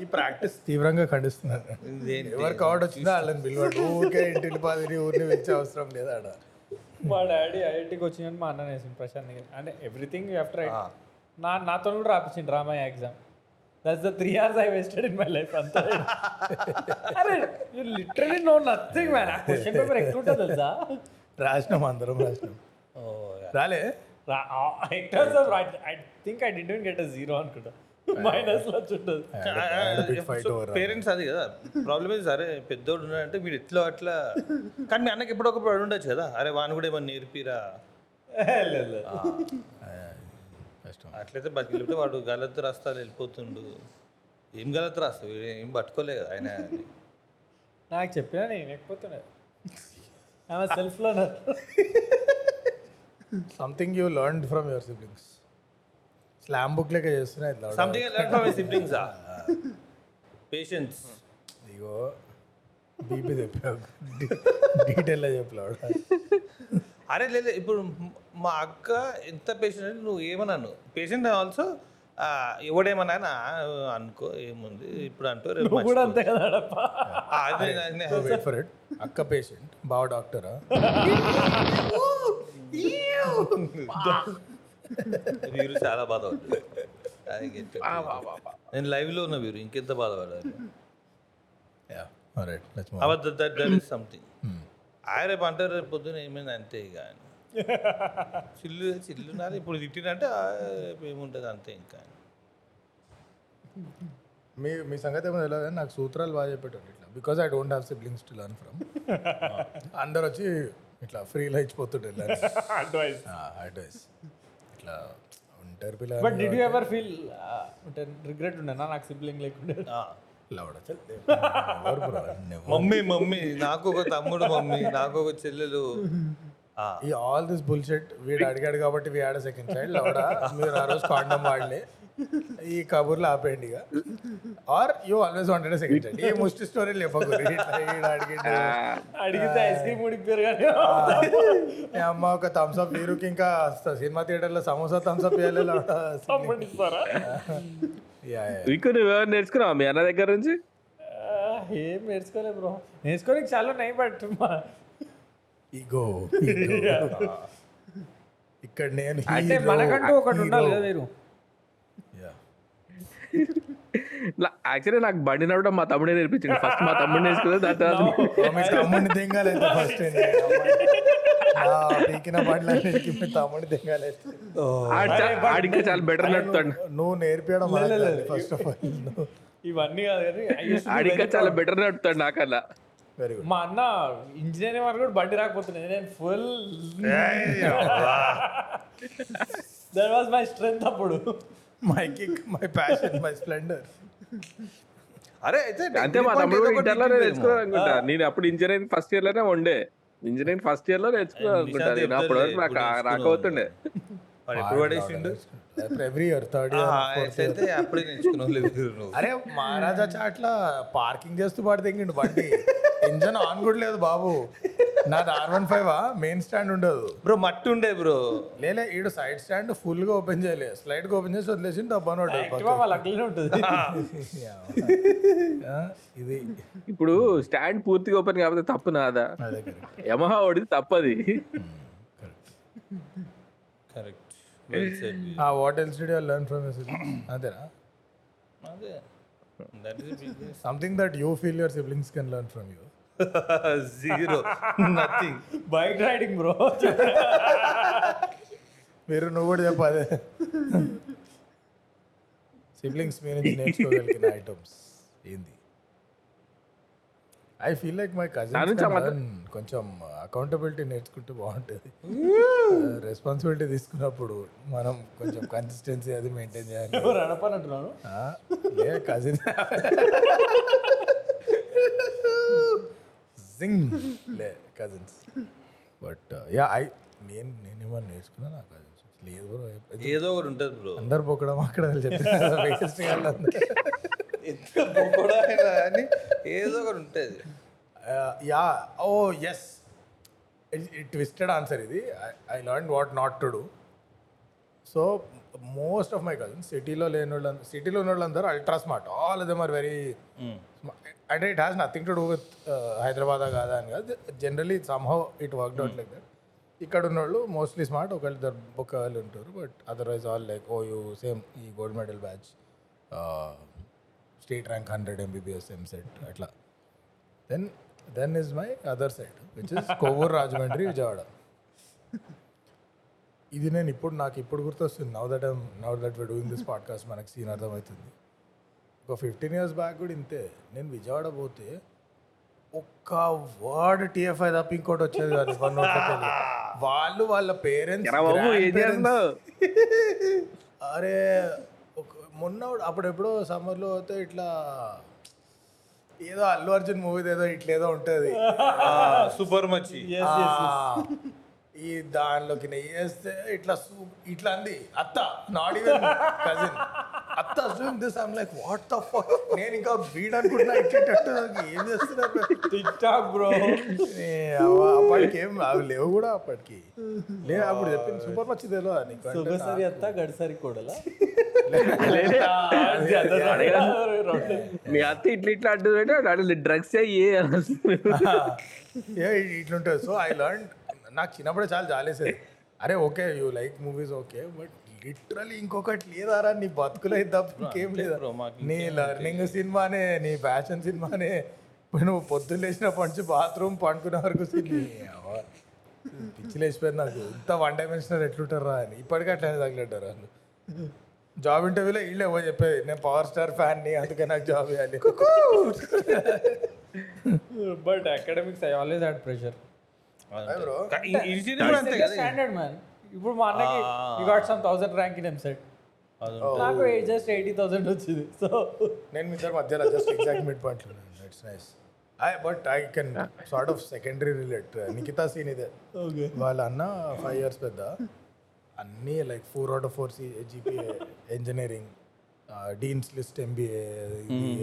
ఈ ప్రాక్టీస్ తీవ్రంగా ఖండిస్తున్నాను ఇదేంటి? ఎవరికి అవార్డు వచ్చిందో వాళ్ళని పిలవాడు ఊరికే ఇంటిని పాదిని ఊరిని పిలిచే అవసరం లేదు ఆడ. మా డాడీ ఐఐటికి వచ్చిందని మా అన్న వేసింది ప్రశాంత్. అంటే ఎవ్రీథింగ్ ఆఫ్టర్ నా నాతో కూడా రాపించింది drama exam that's the three hours I wasted in my life అంతా. అరే you literally know nothing man question paper ఎక్కువ ఉంటుంది తెలుసా? రాసినాం అందరం రాసినాం. రాలే. I think I get a zero అనుకుంటా. మైనస్లో చుట్టదు ఫైట్ ఓవర్ పేరెంట్స్ అది కదా. ప్రాబ్లమ్ ఇది సరే పెద్దోడు ఉన్నాడంటే వీడు ఎట్లా అట్లా. కానీ మీ అన్నకి ఎప్పుడొకప్పుడు అడు ఉండొచ్చు కదా. అరే వాని కూడా ఏమన్నా నేర్పిరా? అట్లయితే బతికిలిపితే వాడు గలత్ రాస్తాలు వెళ్ళిపోతుండు. ఏం గలత్ రాస్తావు ఏం పట్టుకోలే కదా ఆయన. నాకు చెప్పినా నేను లేకపోతున్నా ఆమె self learner something you learn from your siblings slam book లెక్క చేస్తున్నాయి something learn from siblings patience ego BP చెప్పావు. డీటెయిల్గా చెప్పలేవాడు అరే లేదు ఇప్పుడు మా అక్క ఎంత పేషెంట్ అంటే నువ్వు ఏమన్నాను? పేషెంట్ ఆల్సో ఎవడేమన్నా అనుకో ఏముంది? ఇప్పుడు అంటూ కూడా. అంతే కదా ఆ, అక్క పేషెంట్ బావ డాక్టరా వీరు చాలా it. నేను లైవ్లో ఉన్న వీరు ఇంకెంత బాధపడాలి దట్ దట్ ఇస్ సంథింగ్ ఆయన రేపు అంటారు రేపు పొద్దున ఏమైంది? అంతే ఇక. ఆయన చిల్లు చిల్లు నాది. ఇప్పుడు తిట్టినంటే ఏముంటుంది? అంతే ఇంకా. మీ మీ సంగతి ఏమో తెలియదు నాకు సూత్రాలు బాగా చెప్పేటోళ్ళు ఇట్లా. Because I don't have siblings to learn from అందరు వచ్చి ఇట్లా ఫ్రీలో ఇచ్చిపోతుండే అడ్వైస్ అడ్వైస్ ఇట్లా ఉంటారు బట్ పిల్లలు డిడ్ యూ ఎవర్ ఫీల్ అంటే రిగ్రెట్ ఉండేనా నాకు సిబ్లింగ్ లేకుండే. మమ్మీ మమ్మీ నాకు ఒక తమ్ముడు మమ్మీ నాకు ఒక చెల్లెలు. ఆ, ఈ ఆల్ దిస్ బుల్షెట్ వీడు అడిగాడు కాబట్టి వీ ఆడ సెకండ్ సైడ్ లవడ? మీరు ఆ రోజు కాండం వాడలే. ఈ కబుర్లు ఆపేయండి ఇక. Are you always wanted second side ఈ ముష్టి స్టోరీ అడిగితే ఐస్ క్రీమ్ ఉడికిపోయారు అమ్మ ఒక థమ్స్ అప్ వీరుకి ఇంకా సినిమా థియేటర్లో సమోసా థమ్స్ అప్ ఇవ్వాలి లవడ పంపిస్తారా యా ఇంకో నువ్వు ఎవరు నేర్చుకున్నావు? మీ అన్న దగ్గర నుంచి? ఏం నేర్చుకోలే బ్రో. నేర్చుకోనికి చాలా ఉన్నాయి బట్ ఈగో ఇక్కడ నేను అంటే మనకంటూ ఒకటి ఉండాలి కదా మీరు Yeah. యాక్చువల్లీ నాకు బండి నడవడం మా తమ్ముడే నేర్పించింది ఫస్ట్ మా తమ్ముడు నేర్చుకున్నా దాని తర్వాత తమ్ముడిని దింగాలేదు ఫస్ట్ పీకిన బండ్లన్నిటికీ మీ దింగాలేదు చాలా బెటర్ నడుపుతాడు నువ్వు నేర్పించడం ఫస్ట్ ఆఫ్ ఆల్ ఇవన్నీ కాదు కానీ I used to be ఆడు ఇంకా very చాలా. బెటర్ నడుపుతాడు నాకన్నా. వెరీ గుడ్ మా అన్న ఇంజనీరింగ్ వరకు కూడా బండి రాకపోతున్నాయి నేను full that was my strength అప్పుడు. My kick my passion my Splendor అరే అయితే అంతే మా తమ్ముడు ఇంటర్లోనే నేర్చుకున్నాను అనుకుంటా. నేను అప్పుడు ఇంజనీరింగ్ ఫస్ట్ ఇయర్లోనే ఉండే. ఇంజనీరింగ్ ఫస్ట్ ఇయర్లో నేర్చుకున్నాను అనుకుంటా. నేను వరకు నాకు రాకపోతుండే. ఎప్పుడు పడేసిండు? ఎవ్రీ ఇయర్ థర్డ్ ఇయర్ అయితే అప్పుడే నేర్చుకున్నావు అరే మహారాజా చాట్ల పార్కింగ్ చేస్తూ పాటు తెంగిండు బండి. ఇంజన్ ఆన్ కూడా లేదు బాబు. నాది R one five main stand ఉండదు. బ్రో మట్టి ఉండే బ్రో. లేలే ఈడు సైడ్ స్టాండ్ ఫుల్గా ఓపెన్ చేయలే. స్లైడ్గా ఓపెన్ చేసి వదిలేసి డబ్బా ఉంటుంది. ఇది. ఇప్పుడు స్టాండ్ పూర్తిగా ఓపెన్ కాకపోతే తప్పు నాదా. యమహా ఓడిది తప్పది. Said uh what else the learn from అంతేనా అదే something that you feel your siblings can learn from you zero nothing bike riding bro మీరు నువ్వు కూడా చెప్పాలి సిబ్లింగ్స్ మీ నుంచి నేర్చుకోగలిగిన ఐటమ్స్ ఏంది I feel like my cousin కొంచెం అకౌంటబిలిటీ నేర్చుకుంటే బాగుంటుంది. రెస్పాన్సిబిలిటీ తీసుకున్నప్పుడు మనం కొంచెం కన్సిస్టెన్సీ అది మెయింటైన్ చేయాలి. రణపనంటున్నాను ఆ, లే కజిన్ జింగ్ లే కజిన్స్ బట్ యా ఐ నేను నేను ఏమన్నా నేర్చుకున్నా నా కజిన్స్ లేదు bro. ఏదో ఒకటి ఉంటుంది బ్రో అందరు పొక్కడం అక్కడ కానీ ఏదో ఒకటి ఉంటుంది. Yeah oh yes twisted answer ఇది. I learn what not to do so most of my cousins సిటీలో లేని వాళ్ళు సిటీలో ఉన్న వాళ్ళందరూ ultra smart all them are very అంటే it has nothing to do with Hyderabad కాదా అని కాదు. Generally somehow it work out like that ఇక్కడ ఉన్నోళ్ళు మోస్ట్లీ స్మార్ట్ ఒకళ్ళు ఇద్దరు ఒక్క వాళ్ళు ఉంటారు but otherwise all like oh you same ఈ gold medal batch state rank hundred MBBS EAMCET అట్లా. Then then is my other side which is Kovvuru Rajahmundry Vijayawada ఇది నేను ఇప్పుడు నాకు ఇప్పుడు గుర్తొస్తుంది. Now that now that we doing this podcast మనకి scene అర్థమవుతుంది. ఒక ఫిఫ్టీన్ ఇయర్స్ బ్యాక్ కూడా ఇంతే. నేను విజయవాడ పోతే ఒక్క వర్డ్ టీఎఫ్ఐ తప్ప ఇంకోటి వచ్చేది కాదు వన్ వాళ్ళు వాళ్ళ పేరెంట్స్ అరే మొన్న అప్పుడు ఎప్పుడో సమ్మర్లో పోతే ఇట్లా ఏదో అల్లు అర్జున్ మూవీ ఏదో ఇట్లా ఏదో ఉంటుంది. సూపర్ మచ్చి. ఈ దానిలోకి నెయ్యి వేస్తే ఇట్లా సూ- ఇట్లా అంది అత్త ఈవెన్ కజిన్ అత్త doing this I'm like what the fuck నేను ఇంకా వీడ్ అనుకుంటున్నా ఇచ్చేటట్టు నాకు ఏం చేస్తున్నారు టిక్ టాక్ బ్రో. ఏ అవ్వ, అప్పటికి ఏం అవి లేవు కూడా అప్పటికి. లే అప్పుడు చెప్పింది సూపర్ మచ్చి తెలియదు నీకు? సొగసరి అత్త గడిసరి కూడలా? మీ అత్త ఇట్లా ఇట్లా అడ్డు డ్రగ్స్ అయ్యి ఇట్లుంటుంది. సో ఐ లర్న్ నాకు చిన్నప్పుడే చాలా జాలేసేది. అరే okay you like movies okay but literally ఇంకొకటి లేదారా? నీ బతుకులో తప్ప ఇంకేం లేదా? నీ లర్నింగ్ సినిమానే నీ ఫ్యాషన్ సినిమానే నువ్వు పొద్దున్న లేచినప్పటి నుంచి బాత్రూమ్ పండుకునే వరకు పిచ్చి లేచిపోయింది నాకు. ఇంత వన్ డైమెన్షనల్ ఎట్లుంటారా అని. ఇప్పటికీ అట్లనే తగిలింటారు వాళ్ళు. జాబ్ ఇంటర్వ్యూలో వీళ్ళే ఏవో చెప్పేది నేను పవర్ స్టార్ ఫ్యాన్ని అందుకే నాకు జాబ్ ఇవ్వాలి. But academics I always had pressure standard man ఇప్పుడు మా అన్నకి you got some thousand rank in EAMCET నాకు జస్ట్ ఎయిటీ థౌసండ్ వచ్చింది సో నేను మీ ఇద్దరి మధ్యలో just exact mid point it's nice I but I can sort of secondary relate Nikhita scene ఇదే. వాళ్ళ అన్న ఫైవ్ ఇయర్స్ పెద్ద. అన్నీ like four out of four C GPA engineering dean's list MBA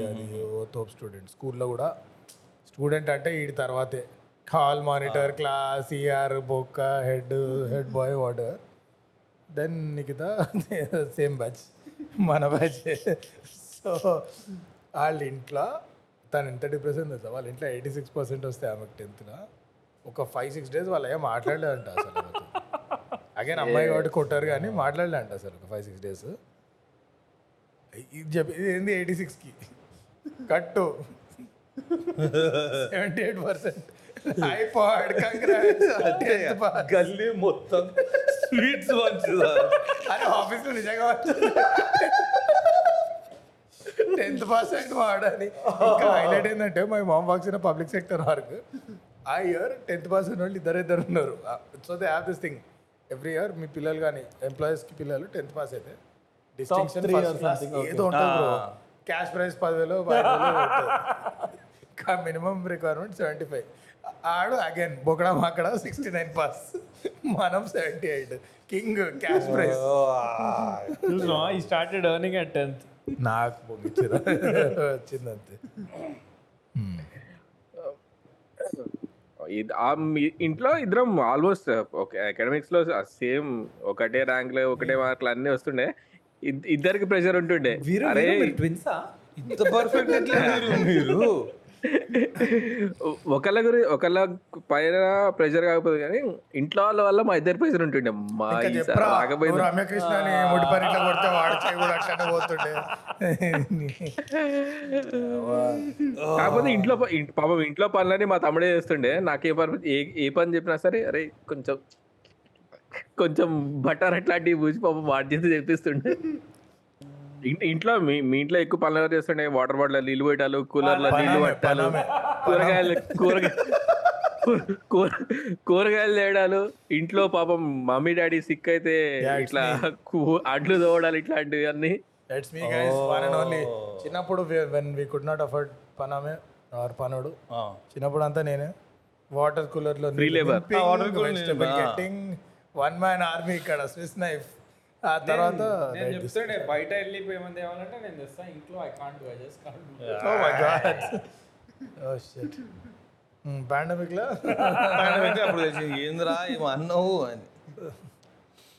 అది ఓ తోప్ స్టూడెంట్ స్కూల్లో కూడా స్టూడెంట్ అంటే వీడి తర్వాతే. హాల్ మానిటర్ క్లాస్ ఈఆర్ బొక్క head head boy water then Nikhita same batch మన బ్యాచ్ సో వాళ్ళ ఇంట్లో తను ఎంత డిప్రెషన్ తెలుసా? వాళ్ళ ఇంట్లో ఎయిటీ సిక్స్ పర్సెంట్ వస్తే ఆమెకు టెన్త్లో ఒక ఫైవ్ సిక్స్ డేస్ వాళ్ళు ఏం మాట్లాడలేదంట అసలు అగైన్ అమ్మాయి కాబట్టి కొట్టారు కానీ మాట్లాడలేదంట అసలు ఒక ఫైవ్ సిక్స్ డేస్ ఇది చెప్పి ఇది ఏంది ఎయిటీ సిక్స్కి కట్టు. సెవెంటీ ఎయిట్ పర్సెంట్ గల్లీ మొత్తం స్వీట్స్ మంచిదా అరే ఆఫీస్లో నిజంగా టెన్త్ పాస్ అయిన వాడని. ఇంకా హైలైట్ ఏంటంటే my mom works in public sector work uh year tenth pass అయిన వాళ్ళు ఇద్దరు ఇద్దరు ఉన్నారు. So they have this thing every year మీ పిల్లలు కానీ ఎంప్లాయీస్కి పిల్లలు టెన్త్ పాస్ అయితే డిస్టింక్షన్. ఏదో ఉంటుంది క్యాష్ ప్రైస్ పదివేలు మినిమం రిక్వైర్మెంట్ సెవెంటీ ఫైవ్ ఆడు అగైన్ బొకడా మాకడ సిక్స్టీ నైన్ పాస్ మనం seventy eight king cash prize ఈ స్టార్టెడ్ ఎర్నింగ్ అట్ టెన్త్ నాకు పొగిచ్చిరా. వచ్చిందంతే. ఇంట్లో ఇద్దరం ఆల్మోస్ట్ ఓకే అకాడమిక్స్లో సేమ్ ఒకటే ర్యాంక్లో ఒకటే మార్కులు అన్ని వస్తుండే. ఇద్- ఇద్దరికి ప్రెషర్ ఉంటుండే. అరే ట్విన్సా ఇంత పర్ఫెక్ట్ ఎట్లా మీరు ఒకళ్ళ గురి ఒకళ్ళ పైన ప్రెషర్ కాకపోతే కానీ ఇంట్లో వాళ్ళ వల్ల మా ఇద్దరు ప్రెషర్ ఉంటుండే. మా రాకపోయింది రమ్యకృష్ణ కొడితే కూడా అట్లనే పోతుండే. కాకపోతే ఇంట్లో పాపం ఇంట్లో పనులని మా తమ్ముడే చేస్తుండే. నాకు ఏ పని ఏ ఏ పని చెప్పినా సరే అరే కొంచెం కొంచెం బటర్ అట్లాంటివి పూసి పాపం వాడి చేసి చెప్పిస్తుండే ఇంట్లో మీ మీ ఇంట్లో ఎక్కువ పనులు ఎవరు చేస్తుండే వాటర్ బాటిల్ నీళ్ళు పెట్టాలి కూలర్లో నీళ్ళు పట్టాలు. కూరగాయలు కూరగాయ కూర- కూరగాయలు తేడాలు. ఇంట్లో పాపం మమ్మీ డాడీ సిక్ అయితే ఇట్లా అడ్లు తోవడాలు ఇట్లాంటివి అన్ని. That's me guys one and only చిన్నప్పుడు when we could not afford పనమే ఆర్ పనుడు. చిన్నప్పుడు అంతా నేనే. వాటర్ కూలర్లో Free labor. water cooler vegetable నేనే. గెట్టింగ్ వన్ మ్యాన్ ఆర్మీ ఇక్కడ స్విస్ నైఫ్ ఆ తర్వాత నేను చెప్తుండే బయట వెళ్ళిపోయి ఏమని తేవాలంటే నేను తెస్తా ఇంట్లో I can't I just can't oh my god oh shit పాండమిక్లో? Pandemic లో అప్పుడు తెలిసింది ఏందిరా ఏమో అన్నావు? అని.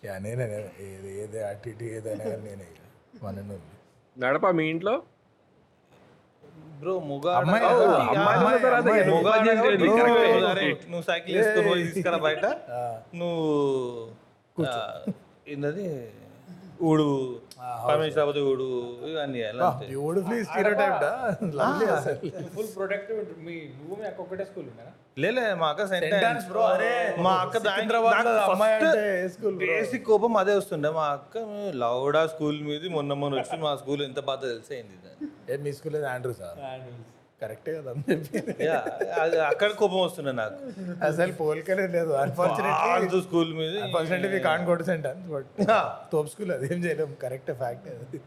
యా నేనే నేనే. ఏది ఏది అటు ఇటు ఏదైనా కానీ నేనే. నడప మీ ఇంట్లో? బ్రో ముగ. నువ్వు సైకిల్ వేసుకొని పోయి తీసుకురా బయట. నువ్వు ఏంటది ఊడు పర్మిషన్ రాకపోతే ఊడు ఇవన్నీ ఫుల్ ప్రొటెక్టివ్ మీ నువ్వు మీ అక్క ఒకటే స్కూల్ లేలే మా అక్క సెంటెన్స్ బ్రో అరే. మా అక్క బేసిక్ కోపం అదే వస్తుండే. మా అక్క లౌడా స్కూల్ మీద మొన్న మొన్న వచ్చి మా స్కూల్. ఎంత బాధ తెలిసేయండి ఏ మీ స్కూల్ ఆండ్రూ సార్ కరెక్టే కదా చెప్పి. అక్కడ కోపం వస్తుండే నాకు. అసలు పోలికనే లేదు. అన్ఫార్చునేట్లీ ఆల్తో స్కూల్ మీద unfortunately we can go to sentence but తోప్ school అదేం చేయలేం. కరెక్ట్ ఫ్యాక్ట్ అది.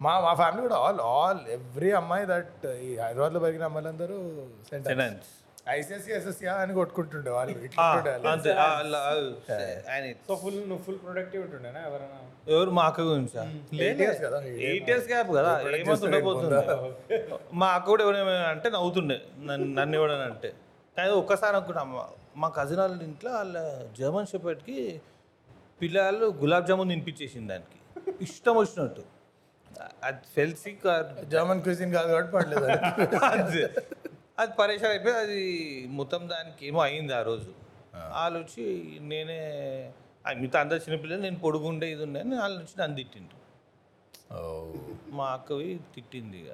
మా మా ఫ్యామిలీ కూడా ఆల్ ఆల్ ఎవ్రీ అమ్మాయి దట్ ఈ హైదరాబాద్లో పెరిగిన అమ్మాయిలందరూ సెంటెన్స్ ఐసీఎస్సీ ఎస్ఎస్సీ అని కొట్టుకుంటుండే వాళ్ళు. అంతే. ఆయన. సో ఫుల్ నువ్వు ఫుల్ ప్రొడక్టివ్ ఉంటుండేనా ఎవరైనా? ఎవరు? మా అక్క గురించా ఎయిట్ ఇయర్స్ గ్యాప్ కదా. ఏమంత ఉండబోతుంది మా అక్క కూడా ఎవరైనా అంటే నవ్వుతుండే. నన్ను నన్ను ఎవడని అంటే. కానీ ఒక్కసారి అనుకుంటా మా- మా కజిన్ వాళ్ళ ఇంట్లో వాళ్ళ జర్మన్ షెపర్డ్కి పిల్లలు గులాబ్ జామున్ తినిపించేసింది దానికి. ఇష్టం వచ్చినట్టు. అది ఫెల్సీ జర్మన్ క్యూజిన్ కాదు కాబట్టి పడలేదు అది పరేషాన్ అయిపోయి అది మొత్తం దానికి ఏమో అయింది ఆ రోజు. వాళ్ళు వచ్చి నేనే మిగతా అందరు చిన్నపిల్లలు నేను పొడుగుండే ఇది ఉండే అని వాళ్ళు వచ్చి నన్ను తిట్టిండ్రు. మా అక్కవి తిట్టింది ఇక.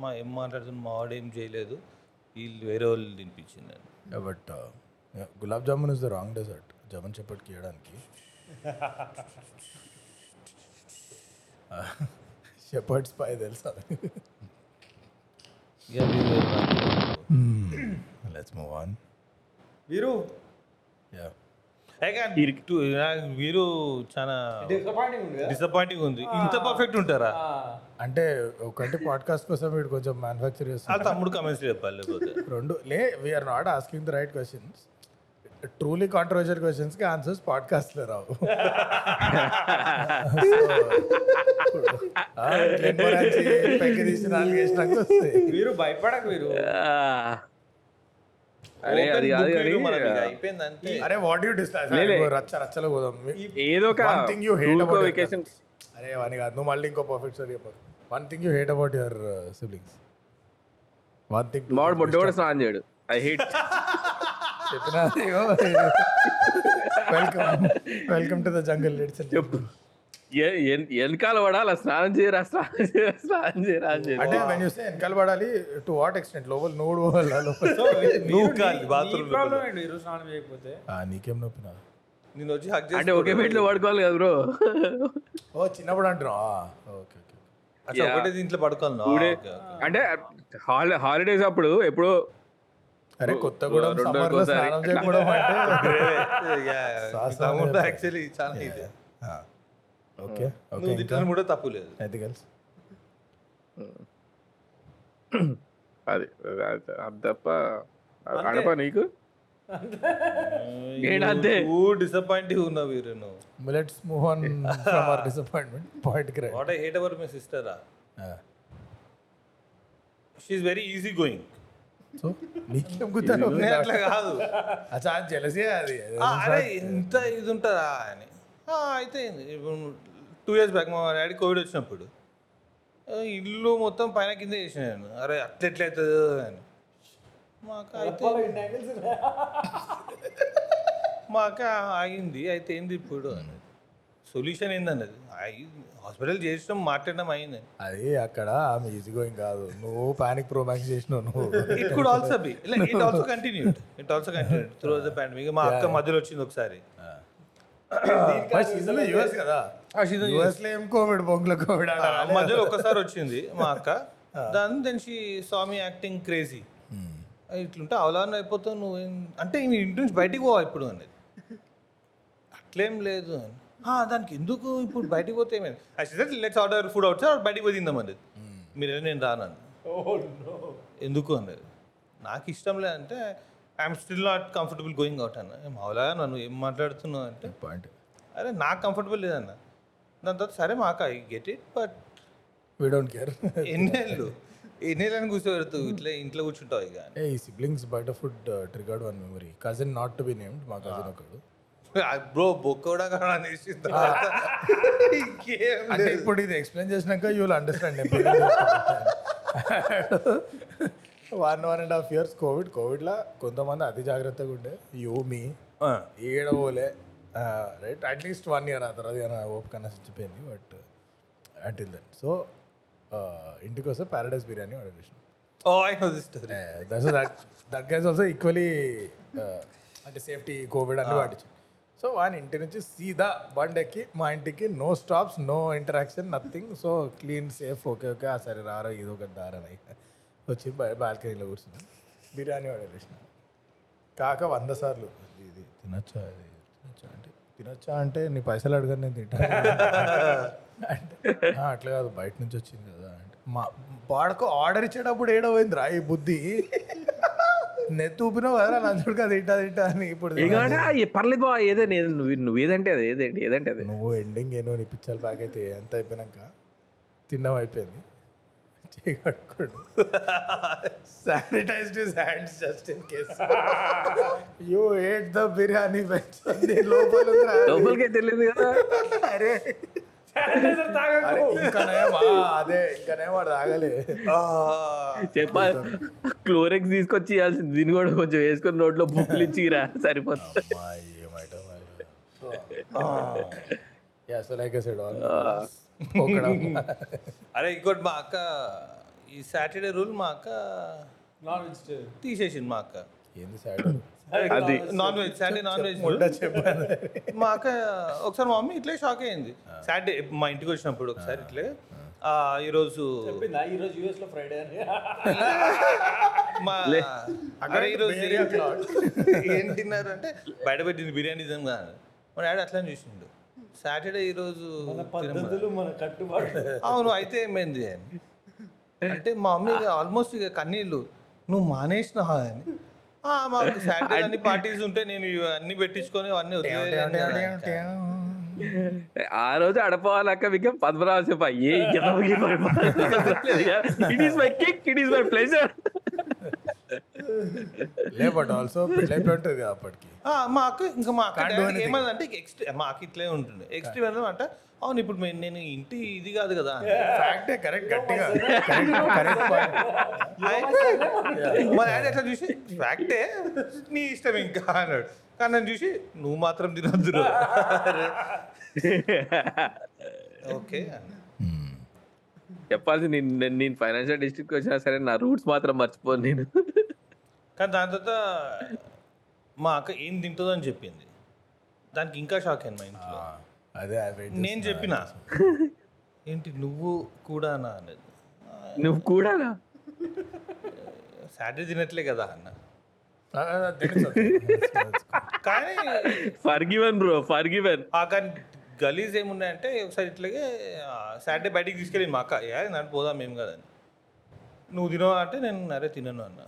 మా ఏం మాట్లాడుతుంది మా వాడు ఏం చేయలేదు వీళ్ళు వేరే వాళ్ళు తినిపించింది అని but gulab jamun is the wrong dessert German చెప్పటికి ఇవ్వడానికి షెపర్డ్స్ పై తెలుసా? ఇక లెట్స్ మూవ్ ఆన్ వీరు యా వీరు చాలా డిసప్పాయింటింగ్ ఉంది ఉంది. ఇంత పర్ఫెక్ట్ ఉంటారా? అంటే ఒకటి పాడ్కాస్ట్ కోసం వీడు కొంచెం మ్యానుఫ్యాక్చర్ వాళ్ళ తమ్ముడు కమెంట్స్ చెప్పాలి లేకపోతే. రెండు లే we are not asking the right questions truly controversial క్వశ్చన్స్కి ఆన్సర్స్ పాడ్కాస్ట్లో రావు. వీరు భయపడకు వీరు అరే వాట్ యూ రచ్చ రచ్చలో పోదాం. ఏదో ఒక One thing you hate about your vacation అరే వాని కాదు. నువ్వు మళ్ళీ ఇంకో పర్ఫెక్ట్ స్టోరీ చెప్పు one thing you hate about your siblings one thing మామిడి బొడ్డు కూడా స్నానం చేయడు. I hate welcome welcome to the jungle it's చెప్పు. ఎ- ఎన్- వెనకాల పడాలి? స్నానం చేయరా స్నానం చేయరా స్నానం చేయరా అంటే వెన్ సే వెనకాల పడాలి టు వాట్ ఎక్స్టెంట్ లోపల నూడు పోవాలా బాత్రూమ్ స్నానం చేయకపోతే? ఆ, నీకేం నొప్పినా? నేను వచ్చి హక్ అంటే ఒకే బెడ్లో పడుకోవాలి కదా బ్రో ఓ చిన్నప్పుడు అంటున్నావు? ఓకే ఓకే అచ్చా ఒకటే దీంట్లో పడుకోవాలి అంటే హాలి హాలిడేస్ అప్పుడు ఎప్పుడో అరే లో ఒకసారి. స్నానం చేయకపోవడం అంటే యాక్చువల్లీ చాలా ఇది ఓకే ఓకే తిట్టడం కూడా తప్పు లేదు. అది అది- అది తప్ప అడప నీకు? నువ్వు డిసప్పాయింటింగ్ ఉన్నావు వీరు నువ్వు let's move on from our disappointment పాయింట్కి what I hate our my సిస్టరా she's very easy going so నీకేం గుర్తాను అట్లా కాదు అచ్చా జలసే అది ఆ, అరే ఎంత ఇది ఉంటుందా అని ఆ, అయితే టూ ఇయర్స్ బ్యాక్ మా డాడీ కోవిడ్ వచ్చినప్పుడు ఇల్లు మొత్తం పైన కింద చేసిన నేను అరే అట్లా ఎట్లా అవుతుందో అని మా అక్క అయితే మా అక్క ఆగింది అయితే ఏంది ఇప్పుడు అని సొల్యూషన్ ఏందన్నది? హాస్పిటల్ చేసినాం మాట్లాడడం అయింది అది అక్కడ ఆమె ఈజీ గోయింగ్ కాదు. నువ్వు పానిక్ ప్రో మ్యాక్స్ చేసినావు నువ్వు. It could also be it also continued it also continued through the pandemic మా అక్క మధ్యలో వచ్చింది ఒకసారి. యుఎస్ కదా? యుఎస్లో ఏం కోవిడ్ బొంగుల కోవిడ్ మధ్యలో ఒక్కసారి వచ్చింది మా అక్క. దాని దెన్ షీ స్వామి యాక్టింగ్ క్రేజీ ఇట్లుంటే అవలాన్ అయిపోతావు నువ్వు? ఏం- అంటే ఇంటి నుంచి బయటికి పోవా ఇప్పుడు అనేది అట్లేం లేదు అని. "ఆ, దానికి ఎందుకు ఇప్పుడు బయటికి పోతే ఏమైంది? Let's order food out sir బయటికి పోయి తిందాం అనేది మీరు నేను రానని ఎందుకు అన్నది? నాకు ఇష్టం లేదంటే I'm still not comfortable going out అన్న. ఏం అవలా నన్ను ఏం మాట్లాడుతున్నావు అంటే పాయింట్ అరే నాకు కంఫర్టబుల్ లేదన్న. దాని తర్వాత సరే మాకు I get it but we don't care ఎన్నేళ్ళు? ఎన్నేళ్ళని కూర్చోబెడుతూ ఇట్లా ఇంట్లో కూర్చుంటావు ఇక ఏ ఈ సిబ్లింగ్స్ బయట food triggered one memory cousin not to be named మా కజిన్ ఒకడు. బ్రో బొక్క కూడా అనేసిన తర్వాత అంటే ఇప్పుడు ఇది ఎక్స్ప్లెయిన్ చేసినాక you will understand one one and half years Covid కోవిడ్లో కొంతమంది అతి జాగ్రత్తగా ఉండే. యూ మీ పోలే. రైట్ అట్లీస్ట్ వన్ ఇయర్ ఆ తర్వాత ఓపిక చచ్చిపోయింది బట్ అంటిల్ దెన్ సో ఇంటికి వస్తే ప్యారడైస్ బిర్యానీ ఆర్డర్ చేసిన. ఓ I know this story that that that guys also equally అంటే సేఫ్టీ కోవిడ్ అన్ని పాటించు సో వాని ఇంటి నుంచి సీదా బండెక్కి మా ఇంటికి no stops no interaction nothing. So clean safe okay okay ఆ సరే రారా ఇది ఒక దారని వచ్చి బాల్కనీలో కూర్చున్నాను బిర్యానీ ఆర్డర్ చేసిన. కాక వంద సార్లు. ఇది తినొచ్చా ఇది తినొచ్చా అంటే తినొచ్చా అంటే నీ పైసలు అడగని నేను తింటా. అంటే అట్లా కాదు బయట నుంచి వచ్చింది కదా అంటే. మా వాడకు ఆర్డర్ ఇచ్చేటప్పుడు ఏడవైంది రా ఈ బుద్ధి. నెత్తి ఊపినావు కదా లంచుడు కదా తింటా తింటా అని ఇప్పుడు పర్లేదు బా ఏదండి నువ్వు నువ్వు ఏదంటే అది ఏదండి ఏదంటే అది. నువ్వు ఎండింగ్ ఏనో నీ పిచ్చల ప్యాక్ అయితే ఎంత అయిపోయినాక తిన్నాం అయిపోయింది. చేయి కట్టుకోండు sanitized his hands just in case you ate the biryani. లోపలికే తెలియదు కదా. అరే. అదే ఇంకా నయం వాడు తాగలే. చెప్పా క్లోరెక్స్ తీసుకొచ్చి ఇవ్వాల్సింది. దీన్ని కూడా కొంచెం వేసుకొని నోట్లో బుక్లు ఇచ్చిరా సరిపోతుంది. అరే ఇంకోటి మా అక్క ఈ సాటర్డే రూల్ మా అక్క నాన్ వెజిటేరియన్ తీసేసింది మా అక్క. ఏంది సాడ్? అది non veg Saturday non veg. చెప్పాను మా అక్క ఒకసారి మా మమ్మీ ఇట్లే షాక్ అయింది. సాటర్డే మా ఇంటికి వచ్చినప్పుడు ఒకసారి ఇట్లే ఆ, ఈరోజు చెప్పిందా? ఈ రోజు యూఎస్లో ఫ్రైడే అని. మా అక్కడ ఈరోజు ఏం తిన్నారు అంటే బయట పెట్టింది బిర్యానీ తిన్నాం కదా. మా డాడీ అట్లా చూసిండు. సాటర్డే ఈరోజు. పద్ధతులు మన కట్టుబాటు. అవును అయితే ఏమైంది అంటే మా మమ్మీ ఆల్మోస్ట్ ఇక కన్నీళ్ళు నువ్వు మానేసినావా అని. "ఆ, మాకు సాటర్డే అన్ని పార్టీస్ ఉంటే నేను అన్ని పెట్టించుకొని అన్ని వదిలేయలేను కదా. ఇంకా." ఆ రోజు అడపోవాలక్క మీకు పద్మరాజు చెప్ప ఏ it is my kick it is my pleasure also ఉంటుంది అప్పటికి. ఆ, మా అక్క ఇంకా మా అక్క Can't do డాడీ anything. ఏమన్నదంటే ఎక్స్ట్రీ మా అక్క ఇట్లే ఉంటుండే ఎక్స్ట్రీమ్ అంటే అవును ఇప్పుడు నేను ఇంటి ఇది కాదు కదా. ఫ్యాక్టే కరెక్ట్ గట్టిగా. కరెక్ట్ మా డాడీ అట్లా చూసి ఫ్యాక్టే నీ ఇష్టం ఇంకా? అన్నాడు. కానీ నన్ను చూసి నువ్వు మాత్రం తినొద్దు. ఓకే. అన్న చెప్పాల్సి నేను నేను- నేను ఫైనాన్షియల్ డిస్ట్రిక్ట్ వచ్చినా సరే నా రూట్స్ మాత్రం మర్చిపోను నేను. కానీ దాని తర్వాత మా అక్క ఏం తింటుందో అని చెప్పింది. దానికి ఇంకా షాక్ అయింది మా ఇంట్లో. అదే నేను చెప్పిన? ఏంటి నువ్వు కూడానా అనేది నువ్వు కూడా సాటర్డే తినట్లే కదా అన్న. కానీ for given bro for given ఆ కానీ గలీజ్ ఏమున్నాయంటే ఒకసారి ఇట్లాగే సాటర్డే బయటికి తీసుకెళ్ళి మా అక్క ఏ నన్ను పోదాం ఏం కదని నువ్వు తినవా? అంటే నేను అరే తినను అన్న.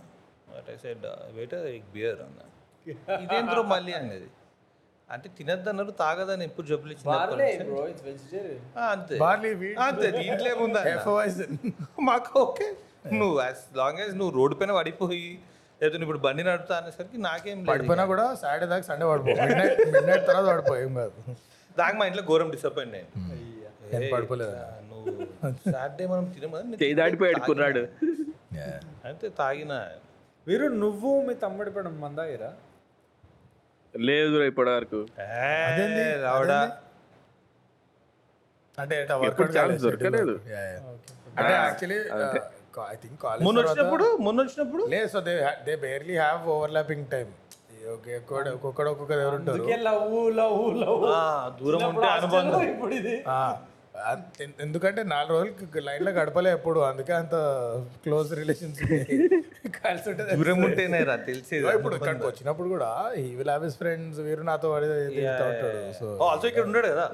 అంటే సైడ్ వెయిట్ బియర్ అన్న. ఇదేంద్రో మళ్ళీ అనేది అంటే తినద్దన్నారు తాగదని ఎప్పుడు జబ్బులు బార్లే ఇచ్చింది బ్రో ఇట్స్ వెజిటేరియన్ అంతే. అంతే దీంట్లో ఏముందా. మాకు ఓకే. నువ్వు యాజ్ లాంగ్ యాజ్ నువ్వు రోడ్డు పైన పడిపోయి లేదా నువ్వు ఇప్పుడు బండి నడుపుతా అనేసరికి నాకేం లేదు పడిపోయినా కూడా సాటర్డే దాకా సండే పడిపో. మిడ్ నైట్ మిడ్ నైట్ తర్వాత పడిపో ఏం కాదు. దాకా మా ఇంట్లో ఘోరం డిసప్పాయింట్ అయింది పడిపోలేదు ఇట్లా నువ్వు సాటర్డే మనం తినమని చేయి దాటిపోయాడు కుర్రాడు. అయితే తాగిన. వీరు నువ్వు మీ తమ్ముడి పడం మందాగిరా లేదు ఇప్పటి వరకు. అంటే ఎప్పుడు దొరకలేదు. అంటే యాక్చువల్లీ ఐ థింక్ కాలేజ్ మొన్న వచ్చినప్పుడు? మొన్న వచ్చినప్పుడు? లేదు so they they barely have overlapping time ఒక్కొక్కడు ఒక్కొక్కడు ఒక్కొక్క ఎవరు ఉంటారు? లవ్ లవ్ లవ్ ఆ, దూరం ఉంటే అనుబంధం. ఇప్పుడు ఇది ఎందుకంటే నాలుగు రోజులు లైన్లో గడపలే ఎప్పుడు అందుకే అంత క్లోజ్ రిలేషన్స్ కలిసి దూరం ఉంటేనే రా తెలిసేది ఇదిగో ఇప్పుడు ఇక్కడికి వచ్చినప్పుడు కూడా ఈ విల్ హావ్ హిస్ ఫ్రెండ్స్ వీరు నాతో ఉంటాడు సో ఆల్సో ఇక్కడ ఉన్నాడు కదా?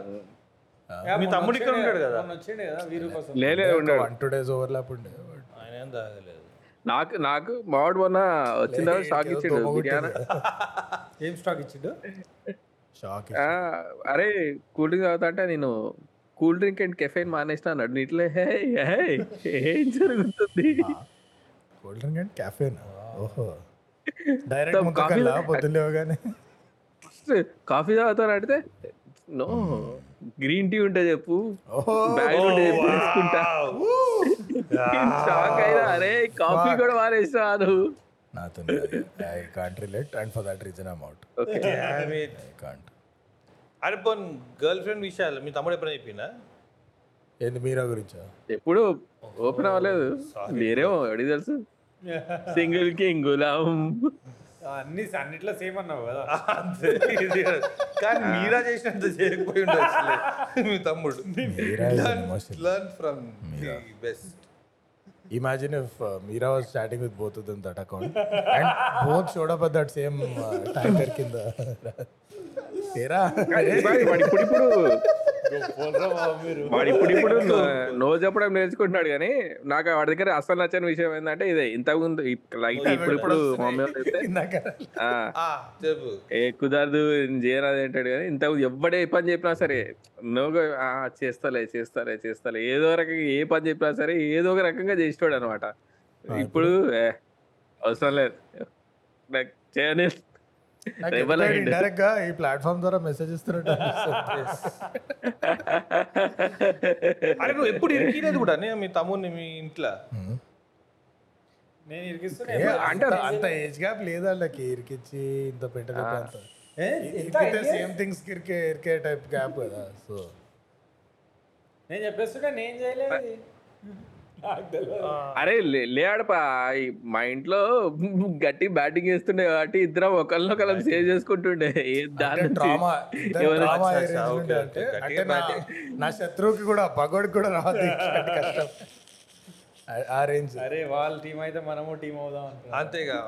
మీ తమ్ముడు ఇక్కడ ఉంటాడు కదా? వచ్చిండే కదా వీరు కోసం. లేలే ఉన్నాడు. వన్ టూ డేస్ ఓవర్లాప్ ఉండే ఆయన ఏం తాగలేదు. నాకు నాకు మావాడు మొన్న వచ్చిన తర్వాత షాక్ ఇచ్చిండు ఏం స్టాక్ ఇచ్చిండు? షాక్ అరే కూల్ డ్రింక్ తాగుతా అంటే నేను కూల్ డ్రింక్ అండ్ కెఫైన్ మానేసిన అన్నాడు నీటిలో హే హే ఏం జరుగుతుంది? కోల్డ్ డ్రింక్ అండ్ క్యాఫేన్ ఓహో. డైరెక్ట్ ఫస్ట్ కాఫీ తాగుతాను అడిగితే నో గ్రీన్ టీ ఉంటే చెప్పు. ఓహో. బ్యాగ్ ఉంటే చెప్పు తీసుకుంటా. షాక్ అయినా అరే కాఫీ కూడా మానేసినా నువ్వు. నాతో I can't relate and for that reason I'm out okay I can't అరే పోన్ గర్ల్ ఫ్రెండ్ విషయాలు మీ తమ్ముడు ఎప్పుడైనా చెప్పిందా ఏంది మీరా గురించా? ఎప్పుడు ఓపెన్ అవ్వలేదు. లేరేమో ఎవడికి తెలుసు? Single king Ghulam. అన్ని అన్నిట్లో సేమ్ అన్నావు కదా. కానీ మీరా చేసినంత చేయకపోయి ఉండొచ్చులే మీ తమ్ముడు. Learn from best Imagine if uh, Mira was chatting with both of them that account and both showed up at that same uh, tanker కింద ఏరా వాడు ఇప్పుడు వాడు ఇప్పుడు ఇప్పుడు నో చెప్పడం నేర్చుకుంటున్నాడు కానీ నాకు వాడి దగ్గర అసలు నచ్చని విషయం ఏంటంటే ఇదే ఇంతకు ముందు లైట్ ఇప్పుడు ఇప్పుడు ఏ కుదరదు చేయరాదు అంటాడు కానీ ఇంత ఎవ్వడే ఏ పని చెప్పినా సరే నువ్వు ఆ, చేస్తాలే చేస్తాలే చేస్తాలే ఏదో రకంగా ఏ పని చెప్పినా సరే ఏదో ఒక రకంగా చేసేవాడు అనమాట ఇప్పుడు ఏ, అవసరం లేదు. చేయని ఇండైరెక్ట్గా ఈ ప్లాట్ఫామ్ ద్వారా మెసేజ్ ఇస్తున్నట్టు. అరే నువ్వు ఎప్పుడు ఇరికిలేదు కూడా? మీ తమ్ముడిని మీ ఇంట్లో. నేను ఇరికిస్తున్నా ఏ, అంత ఏజ్ గ్యాప్ లేదు వాళ్ళకి ఇరికిచ్చి ఇంత పెట్టలేదు సేమ్ థింగ్స్ ఇరికే ఇరికే టైప్ గ్యాప్ కదా సో నేను చెప్పేస్తున్నా నేను చేయలేదు. అరే లే- లే ఆడపా ఈ మా ఇంట్లో గట్టి బ్యాటింగ్ చేస్తుండే కాబట్టి ఇద్దరం ఒకరినొకరం సేవ్ చేసుకుంటుండే. నా- శత్రువుకి కూడా పగోడికి కూడా రావద్దు ఇట్లాంటి కష్టం. ఆ- ఆ రేంజ్. అరే వాళ్ళ టీం అయితే మనము టీం అవుదాం అంతేగా.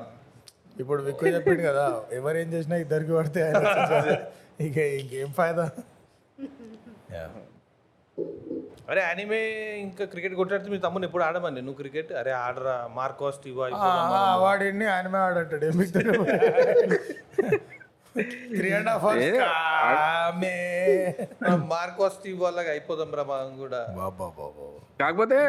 ఇప్పుడు విక్కు చెప్పిండు కదా ఎవరు ఏం చేసినా ఇద్దరికి పడితే ఇక ఇంకేం ఫాయిదా? అరే అనిమే ఇంకా క్రికెట్ కొట్టాడితే మీ తమ్ముని ఎప్పుడు ఆడమని నువ్వు క్రికెట్ అరే ఆడరా మార్కోస్ టీవా వాడిని ఆయనమే ఆడంటాడు? త్రీ అండ్ హాఫ్ ఏ, మార్కోస్ టీవా లాగా అయిపోదాం రా మనం కూడా. బాబా బాబా. కాకపోతే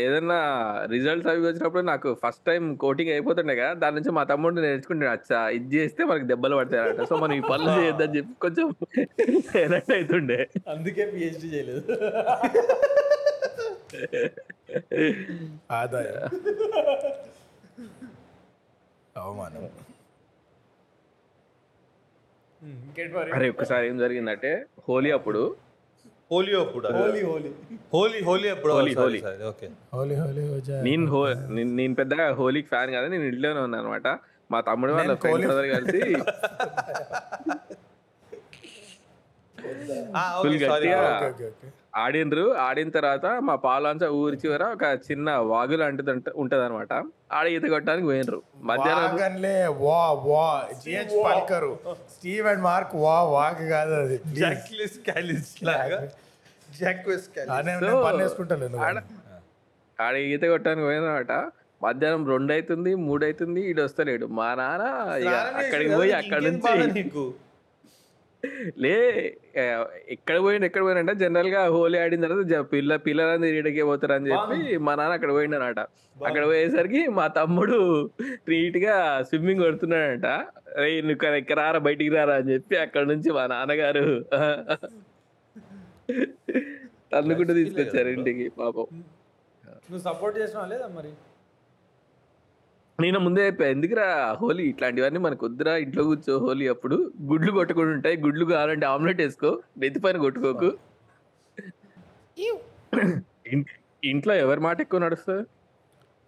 ఏదన్నా రిజల్ట్స్ అవి వచ్చినప్పుడు నాకు ఫస్ట్ టైం కోటింగ్ అయిపోతుండే కదా దాని నుంచి మా తమ్ముడు నేర్చుకుంటాడు అచ్చా ఇది చేస్తే మనకి దెబ్బలు పడతాయట సో మనం ఈ పనులు చేయొద్దని చెప్పి కొంచెం ఎనర్ట్ అవుతుండే అందుకే పిహెచ్డి చేయలేదు. ఆదాయం. అవమానం. అరే ఒక్కసారి ఏం జరిగిందంటే హోలీ అప్పుడు హోలీ అప్పుడు హోలీ హోలీ హోలీ హోలీ అప్పుడు హోలీ, హోలీ. ఓకే. హోలీ హోలీ నేను హో నేను- నేను పెద్దగా హోలీకి ఫ్యాన్ కాదు నేను ఇంట్లోనే ఉన్నాను అనమాట మా తమ్ముడు వాళ్ళ ఫ్రెండ్స్ అందరు కలిసి ఓకే సారీ గట్టిగా ఓకే ఓకే. ఓకే ఆడిండ్రు. ఆడిన తర్వాత మా పాలంచ ఊరి చివర ఒక చిన్న వాగు లాంటిది ఉంటది అనమాట ఆడ ఈత కొట్టడానికి పోయినరు మధ్యాహ్నం వాగన్లే వా వా. జిహెచ్ పల్కరు. స్టీవ్ అండ్ మార్క్ వా వాగ్ కాదు అది. ఆడ ఆడ ఈత కొట్టడానికి పోయినమాట. మధ్యాహ్నం రెండు అవుతుంది మూడు అవుతుంది ఈడు వస్తలేడు. మా నాన్న ఇక అక్కడికి పోయి అక్కడ నుంచి లే ఎక్కడ పోయిండు ఎక్కడ పోయినంటే జనరల్గా హోలీ ఆడిన తర్వాత పిల్ల పిల్లలందరూ ఈడకే పోతారు అని చెప్పి మా నాన్న అక్కడ పోయిండనట. అక్కడ పోయేసరికి మా తమ్ముడు నీట్గా స్విమ్మింగ్ కొడుతున్నాడంట. రే నువ్వు ఇక్కడ రారా బయటికి రారా అని చెప్పి అక్కడ నుంచి మా నాన్నగారు తన్నుకుంటూ తీసుకొచ్చారు ఇంటికి పాపం. నువ్వు సపోర్ట్ చేసినావా లేదా మరి? నేను ముందే ఎందుకురా హోలీ? ఇట్లాంటివన్నీ మనకు వద్దురా ఇంట్లో కూర్చో హోలీ అప్పుడు. గుడ్లు కొట్టుకుని ఉంటాయి గుడ్లు కావాలంటే ఆమ్లెట్ వేసుకో నెత్తి పైన కొట్టుకోకు. ఇంట్లో ఎవరి మాట ఎక్కువ నడుస్తుంది?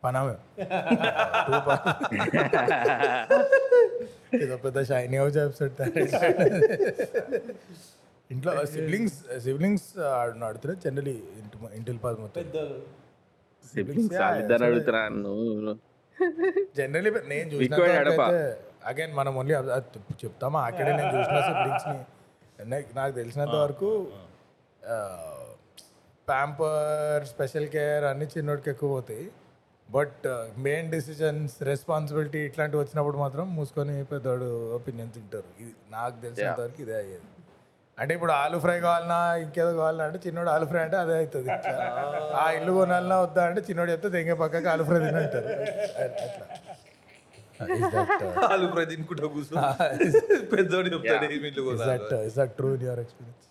పనమే ఏదో పెద్ద షైనీ హౌస్ ఎపిసోడ్ ఇంట్లో సిబ్లింగ్స్ సిబ్లింగ్స్ ఆడుతున్నారు జనరలీ ఇంటి ఇంటిల్ పాస్ మొత్తం సిబ్లింగ్స్ ఇద్దరు అడుగుతున్నాను జనరలీ నేను. చూసిన అగైన్ మనం ఓన్లీ చెప్తామా? అక్కడే నేను చూసిన సిబ్లింగ్స్ ని. నాకు- నాకు తెలిసినంత వరకు ప్యాంపర్ స్పెషల్ కేర్ అన్ని చిన్నోడికి ఎక్కువ పోతాయి. బట్ మెయిన్ డిసిజన్స్ రెస్పాన్సిబిలిటీ ఇట్లాంటివి వచ్చినప్పుడు మాత్రం మూసుకొని పెద్దోడు ఒపీనియన్ తింటారు. ఇది నాకు తెలిసినంత వరకు ఇదే అయ్యేది. అంటే ఇప్పుడు ఆలు ఫ్రై కావాలన్నా ఇంకేదో కావాలన్నా అంటే చిన్నోడు ఆలు ఫ్రై అంటే అదే అవుతుంది. ఆ. ఇల్లు కొనాలన్నా వద్దా అంటే చిన్నోడు చెప్తే దెంగ పక్కకి ఆలు ఫ్రై తినంటారు. అట్లా. Is that, వాళ్ళు ప్రతి తినుకుంటా కూర్చో. పెద్దోడు చెప్తాడు ఏమి ఇల్లు is that true in your experience?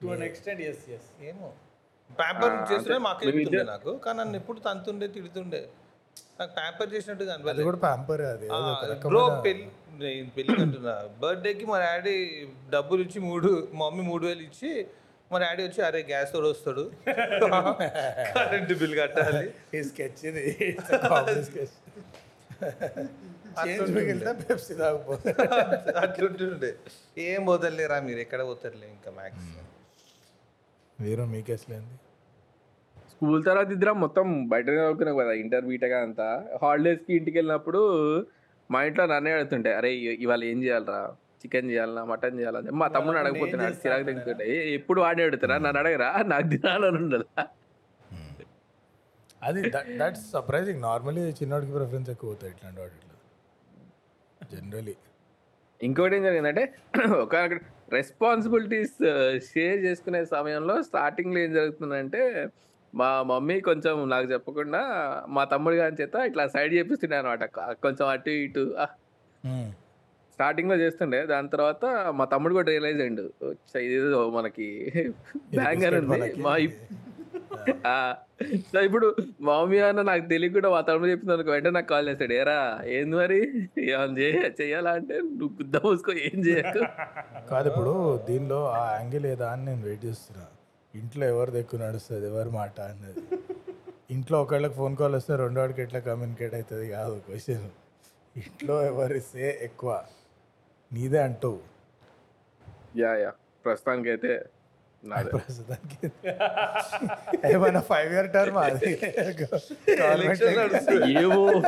To an extent yes yes ఏమో. ప్యాంపర్ చేస్తున్నా మాకు నాకు కానీ నన్ను ఎప్పుడు తంతుండే తిడుతుండే. నాకు ప్యాంపర్ చేసినట్టుగా అది అనిపించలేదు కూడా ప్యాంపర్ అది. బ్రో పెళ్ళి నేను పెళ్ళి అంటున్నా బర్త్డేకి మా డాడీ డబ్బులు ఇచ్చి మూడు మా మమ్మీ మూడు వేలు ఇచ్చి మా డాడీ వచ్చి అరే గ్యాస్ తోడు వస్తాడు. కరెంట్ బిల్ కట్టాలి. ఈ స్కెచ్ ఇది. అట్లుంటుండే. ఏం పోతలేరా మీరు? ఎక్కడ పోతారులే ఇంకా మ్యాక్స్ మీరు మీకేసలేంది స్కూల్ తర్వాత ఇద్దరం మొత్తం బయట చదువుకున్నాం కదా ఇంటర్ బీటెక్ అంతా హాలిడేస్కి ఇంటికి వెళ్ళినప్పుడు మా ఇంట్లో నన్నే అడుగుతుంటే అరే ఇవాళ ఏం చేయాలరా? చికెన్ చేయాలనా? మటన్ చేయాలని? మా తమ్ముడు అడగపోతున్నాడు చిరాకు "ఏ, ఎప్పుడు వాడే అడుగుతారా? నన్ను అడగరా? నాకు తినాలని ఉండదా? అది దట్స్ సర్ప్రైజింగ్ నార్మల్లీ చిన్నవాడికి ప్రిఫరెన్స్ ఎక్కువ అవుతాయి ఇట్లాంటి వాటిలో జనరలీ ఇంకోటి ఏం జరిగిందంటే ఒక రెస్పాన్సిబిలిటీస్ షేర్ చేసుకునే సమయంలో స్టార్టింగ్లో ఏం జరుగుతుందంటే మా మమ్మీ కొంచెం నాకు చెప్పకుండా మా తమ్ముడు గారి చేత ఇట్లా సైడ్ చేపిస్తుండే అనమాట కొంచెం అటు ఇటు స్టార్టింగ్లో చేస్తుండే. దాని తర్వాత మా తమ్ముడు కూడా రియలైజ్ అయ్యిండు. "చ్చ, ఇదేదో మనకి బ్యాంగ్ అని ఉంది. మా సో ఇప్పుడు మా మమ్మీ అన్న నాకు తెలియకుండా మా తమ్ముడు చెప్పింది అనుకో వెంటనే నాకు కాల్ చేస్తాడు. ఏరా ఏంది మరి? చెయ్యాలా అంటే నువ్వు గుద్ద మూసుకో ఏం చేయకు? కాదు ఇప్పుడు దీనిలో ఆ యాంగిల్ ఏదా అని నేను వెయిట్ చేస్తున్నా. ఇంట్లో ఎవరు ఎక్కువ నడుస్తుంది ఎవరి మాట అన్నది. ఇంట్లో ఒకళ్ళకి ఫోన్ కాల్ వస్తే రెండో వాడికి ఎట్లా కమ్యూనికేట్ అవుతుంది కాదు క్వశ్చన్ ఇంట్లో ఎవరి సే ఎక్కువ. నీదే అంటూ యా యా. ప్రస్తుతానికి అయితే ప్రస్తుతానికి ఏమైనా ఫైవ్ ఇయర్ టర్మ్ అది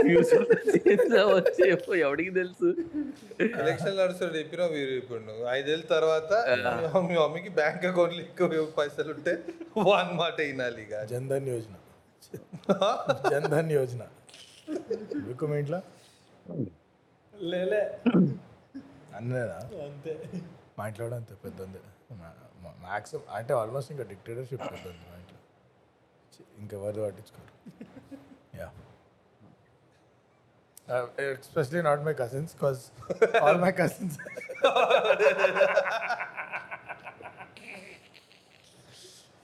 ఫ్యూచర్ వచ్చేమో ఎవడికి తెలుసు ఎలక్షన్ నడుస్తాడు చెప్పినా మీరు ఇప్పుడు నువ్వు ఐదేళ్ళ తర్వాత మీ మమ్మీకి బ్యాంక్ అకౌంట్లో ఎక్కువ పైసలు ఉంటే వన్ మాట వినాలి ఇక జన్ధన్ యోజన జన్ధన్ యోజన మీకు మీ ఇంట్లో లేలే అన్నదా అంతే మా ఇంట్లో కూడా అంతే పెద్ద మ్యాక్సిమం అంటే ఆల్మోస్ట్ ఇంకా డిక్టేటర్షిప్ ఇంట్లో. చి- ఇంకెవరు పట్టించుకోరు. Yeah especially not my cousins cause all my cousins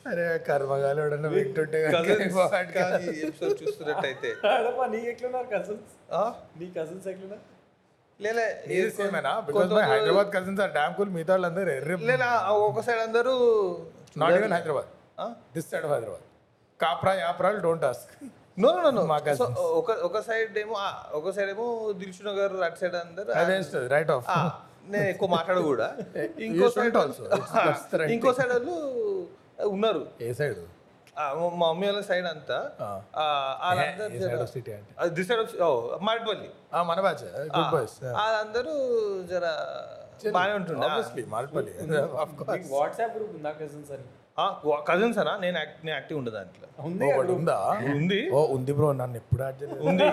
అరే కర్మగాలు ఎవడన్నా వింటుంటే చూస్తున్నట్టయితే. అడపా నీ ఎట్లున్నారు కజిన్స్ ఆ? నీ కజిన్స్ ఎట్లున్నారు? Hyderabad cousins are damn cool మిగతా వాళ్ళందరూ ఎర్రి లేదా ఒక సైడ్ అందరూ not even Hyderabad this side of Hyderabad Kapra Yapral don't ask no no no మా సో ఒక ఒక సైడ్ ఏమో ఒక సైడ్ ఏమో దిల్షు నగర్ అటు సైడ్ అందరు అదే రైట్ ఆఫ్ నేను ఎక్కువ మాట్లాడ కూడా ఇంకో సైడ్ ఇంకో సైడ్ వాళ్ళు ఉన్నారు. ఏ సైడ్ మా మమ్మీ వాళ్ళ సైడ్ అంతా సైడ్ ఆఫ్ దిస్ సైడ్ ఓ మాడిపల్లి ఆ, మన బ్యాచ్ గుడ్ బాయ్స్ వాళ్ళందరూ జర బాగానే ఉంటుండే. Obviously of course WhatsApp group ఉందా కజిన్స్ అని? కజిన్స్ అనా? నేను నేను యాక్టివ్ ఉండదు దాంట్లో. ఉంది ఉందా? ఉంది. ఓ ఉంది బ్రో నన్ను ఎప్పుడు యాడ్ ఉంది.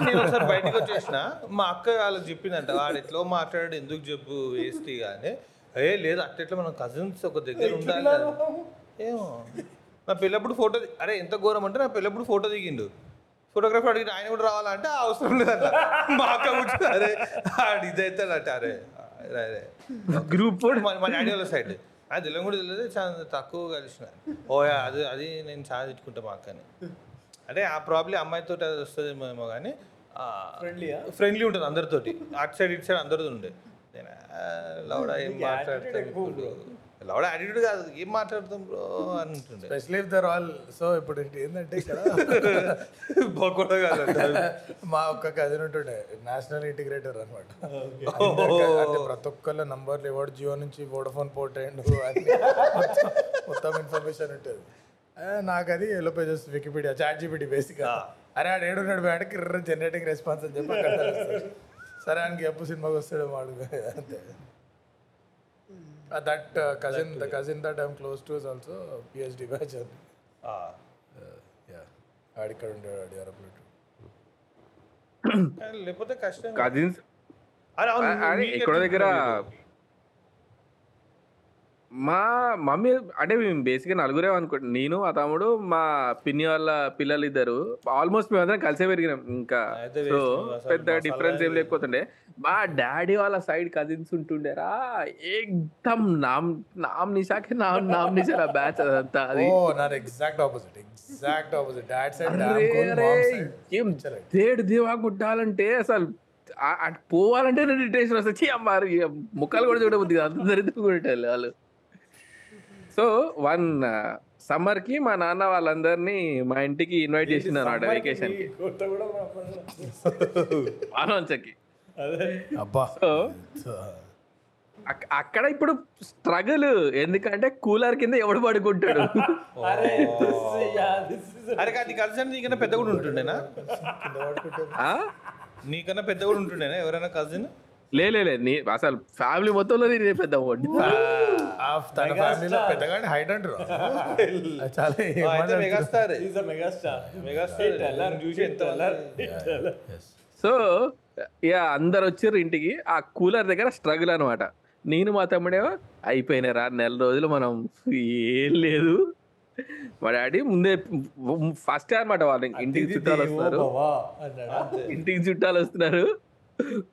నేను ఒకసారి బయటకు వచ్చేసిన. మా అక్క వాళ్ళకి చెప్పిందంట వాడు ఎట్లో మాట్లాడాడు ఎందుకు చెప్పు వేస్ట్ కానీ ఏ లేదు అట్లా మనం కజిన్స్ ఒక దగ్గర ఉండాలి ఏమో. నా పెళ్ళప్పుడు ఫోటో అరే ఎంత ఘోరం అంటే నా పెళ్ళప్పుడు ఫోటో దిగిండు. ఫోటోగ్రఫర్ అడిగిన ఆయన కూడా రావాలంటే ఆ అవసరం లేదంట. మా అక్క కూర్చొని అరే ఆడు ఇదైతాడట అరే అరే, అరే గ్రూప్ మా మా డాడీ వాళ్ళ సైడ్. అది తెలియదు కూడా తెలియదు చాలా తక్కువ కలిసిన. ఓ అది అది నేను చాలా తిట్టుకుంటా మా అక్కని. అంటే ఆ ప్రాబ్లం అమ్మాయితో అది వస్తుందేమో ఏమో కానీ ఫ్రెండ్లీయా ఫ్రెండ్లీ ఉంటుంది అందరితోటి. అటు సైడ్ ఇటు సైడ్ అందరితో ఉండే. నేను లౌడా ఏం మాట్లాడతాం ఇప్పుడు లౌడా యాటిట్యూడ్ కాదు. ఏం మాట్లాడతాం బ్రో అని ఉంటుండే specially if there all so ఇప్పుడు ఏంటి- ఏంటంటే ఇక్కడ బొక్కడా కాదు మా ఒక్క కజిన్ ఉంటుండే. నేషనల్ ఇంటిగ్రేటర్ అనమాట అంటే ప్రతి ఒక్కళ్ళ నంబర్లు ఎవడు జియో నుంచి వోడఫోన్ పోర్ట్ అని మొత్తం- ఇన్ఫర్మేషన్ ఉంటుంది. నాకు అది yellow pages Wikipedia chat GPT basic అరే ఆడు ఏడున్నాడు బయట కిర్ర జనరేటింగ్ రెస్పాన్స్ అని చెప్పి. సరే ఆయనకి ఎప్పుడు సినిమాకి వస్తాడు వాడు. అంతే. That cousin the cousin that I'm close to is also PhD batch అని యా ఆడు ఇక్కడ ఉండేవాడు యూరోప్లో లేకపోతే కష్టం కజిన్స్ ఎక్కడో దగ్గర? మా మమ్మీ అంటే మేము బేసిక్గా నలుగురే అనుకోండి నేను మా తమ్ముడు మా పిన్ని వాళ్ళ పిల్లలు ఇద్దరు. ఆల్మోస్ట్ మేమందరం కలిసే పెరిగినాం. ఇంకా సో పెద్ద డిఫరెన్స్ ఏం. లేకపోతుండే. మా డాడీ వాళ్ళ సైడ్ కజిన్స్ ఉంటుండేరా ఏకదమ్ నామ్ నామ్ నిషాకే నామ్ నామ్ నిషా బ్యాచ్ అదంతా అది. ఓ నాది exact opposite exact opposite. Dad side ఏం తేడు దివా అసలు అటు పోవాలంటే ఇరిటేషన్ వస్తుంది. ఛీ, అమ్మ, అరే, ముఖాలు కూడా చూడబుద్ది దరిద్రం కొట్టేయాలి వాళ్ళు. సో వన్ సమ్మర్కి మా నాన్న వాళ్ళందరినీ మా ఇంటికి ఇన్వైట్ చేసింది అనమాట వెకేషన్కి కొత్త కూడా మా- వానవంచకి అదే. అబ్బా. సో అక్- అక్కడ ఇప్పుడు స్ట్రగుల్ ఎందుకంటే కూలర్ కింద ఎవడు పడుకుంటాడు? అరే కానీ కజిన్ నీకన్నా పెద్ద కూడా ఉంటుండేనా? ఆ? నీకన్నా పెద్ద కూడా ఉంటుండేనా ఎవరైనా కజిన్? లే లే, లే నీ అసలు ఫ్యామిలీ మొత్తంలో నేను పెద్ద తన ఫ్యామిలీలో పెద్దగానే హైట్ అంటారు చాలా ఏమన్నా- మెగాస్టార్. మెగాస్టార్ చూసి ఎంత. సో ఇక అందరు వచ్చారు ఇంటికి. ఆ కూలర్ దగ్గర స్ట్రగుల్ అనమాట నేను మా తమ్ముడేమో అయిపోయినాయి రా నెల రోజులు మనం ఏం లేదు. మా డాడీ ముందే ఫస్ట్ అనమాట వాళ్ళు ఇంటికి చుట్టాలు వస్తున్నారు ఇంటికి చుట్టాలు వస్తున్నారు.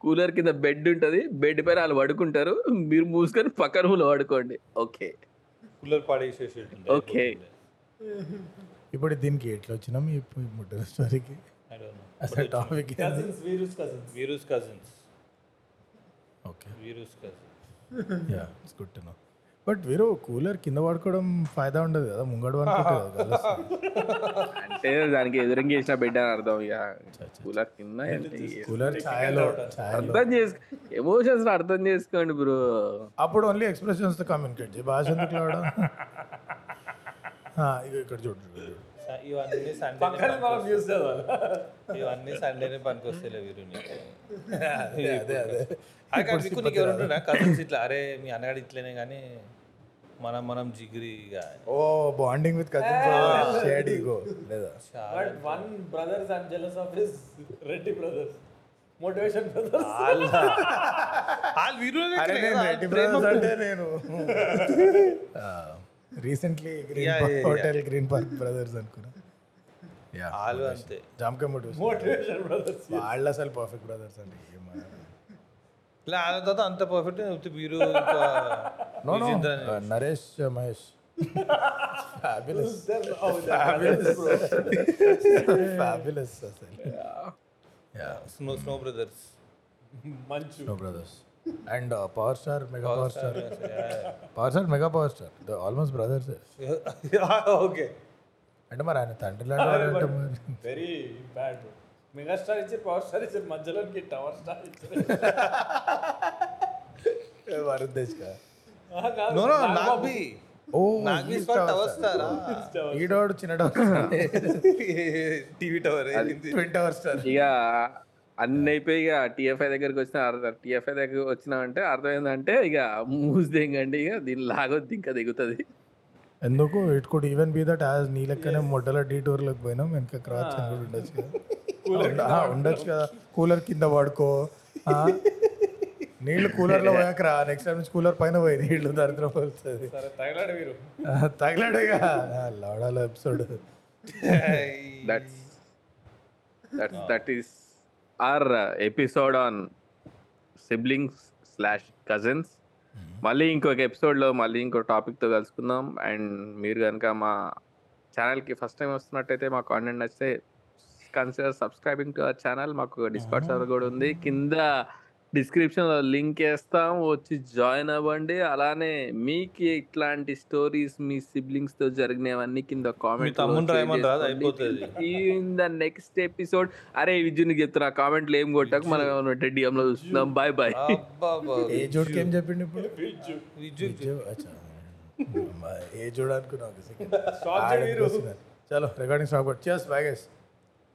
కూలర్ కింద బెడ్ ఉంటది. బెడ్ పైన వాళ్ళు పడుకుంటారు. మీరు మూసుకొని పక్కన రూమ్లో పడుకోండి. ఓకే. కూలర్ పాడేసేసి Okay. ఇప్పుడు దీనికి ఎట్లా వచ్చినాం? ఈ ముట్టిన స్టోరీకి. అసలు topic Cousins, Virus cousins. Virus cousins okay virus cousins yeah it's good to know but వీరు కూలర్ కింద పడుకోవడం ఫాయిదా ఉండదు కదా ముంగడు అంటే దానికి ఎదురంగా చేసిన బెడ్ అని అర్థం ఇక. కూలర్ కింద అంటే కూలర్ ఛాయలో అర్థం చేసు ఎమోషన్స్ అర్థం చేసుకోండి బ్రో. అప్పుడు ఓన్లీ ఎక్స్ప్రెషన్స్తో కమ్యూనికేట్ చేయి భాష ఎందుకు ఇగో ఇక్కడ చూడు. ఇవన్నీ సండే ఇవన్నీ సండేనే పనికొస్తేలే వీరు నీకు. అదే అదే అదే. కజిన్స్ ఇట్లా అరే మీ అన్నగాడు ఇట్లనే కానీ మనం మనం జిగిరిగా ఓ bonding with cousins shade ego లేదా? But one brothers I'm jealous of his Reddy brothers motivation brothers వాళ్ళు వీరు రెడ్డి బ్రదర్స్ అంటే నేను. Recently green. Hotel green park brothers అనుకున్నా. యా వాళ్ళు అంతే. జామకాయ మోటివేషన్ మోటివేషన్ బ్రదర్స్ వాళ్ళు అసలు పర్ఫెక్ట్ బ్రదర్స్ అండి. ఇలా ఆయన తర్వాత అంత perfect Vijendra uh, Naresh Mahesh fabulous fabulous అసలు. Yeah snow snow brothers Manchu. No brothers and power star mega power star power star mega power star almost brothers okay అంటే మరి ఆయన తండ్రి లాంటి వెరీ బ్యాడ్ మెగాస్టార్ ఇచ్చారు power star ఇచ్చారు మధ్యలోకి tower star ఇచ్చారు. No no. నాగ్బి ఓ నాగ్బి స్పాట్ టవర్ స్టారా? ఈడోడు చిన్న tower TV tower twin tower star ఇక అన్ని అయిపోయి ఇక టీఎఫ్ఐ దగ్గరికి వచ్చిన అర్థం టీఎఫ్ఐ దగ్గర వచ్చినామంటే అర్థం ఏంటంటే ఇక మూసి దిగండి ఇక దీని లాగొద్ది ఇంకా దిగుతుంది. ఎందుకు? It could even be that as నీ లెక్కనే మొట్టల డీ టూర్లోకి పోయినాం వెనక క్రాచ్ అని కూడా ఉండొచ్చు ఉండొచ్చు కదా. కూలర్ కింద పడుకో ఆ, నీళ్ళు కూలర్లో పోయాక రా నెక్స్ట్ టైం నుంచి కూలర్ పైన పోయి నీళ్ళు దరిద్రం తగిలాడుగా. లవడాల episode. That's that's that is our episode on siblings slash cousins మళ్ళీ ఇంకొక ఎపిసోడ్లో మళ్ళీ ఇంకో టాపిక్తో కలుసుకుందాం. అండ్ మీరు కనుక మా ఛానల్కి ఫస్ట్ టైం వస్తున్నట్టయితే మా కాంటెంట్ నచ్చితే consider subscribing to our channel మాకు డిస్కౌంట్ సర్వర్ కూడా ఉంది. కింద డిస్క్రిప్షన్లో లింక్ వేస్తాం. వచ్చి జాయిన్ అవ్వండి. అలానే మీకు ఇట్లాంటి స్టోరీస్ మీ సిబ్లింగ్స్తో జరిగినవన్నీ కింద comment. In the next episode అరే విజునికి చెప్తున్నా కామెంట్లు ఏం కొట్టకు? మనం డిఎం లో చూస్తున్నాం. బాయ్ బాయ్ ఏ ఏం చెప్పిండు ఇప్పుడు? చలో రికార్డింగ్ స్టాప్ చేస్ బాగేస్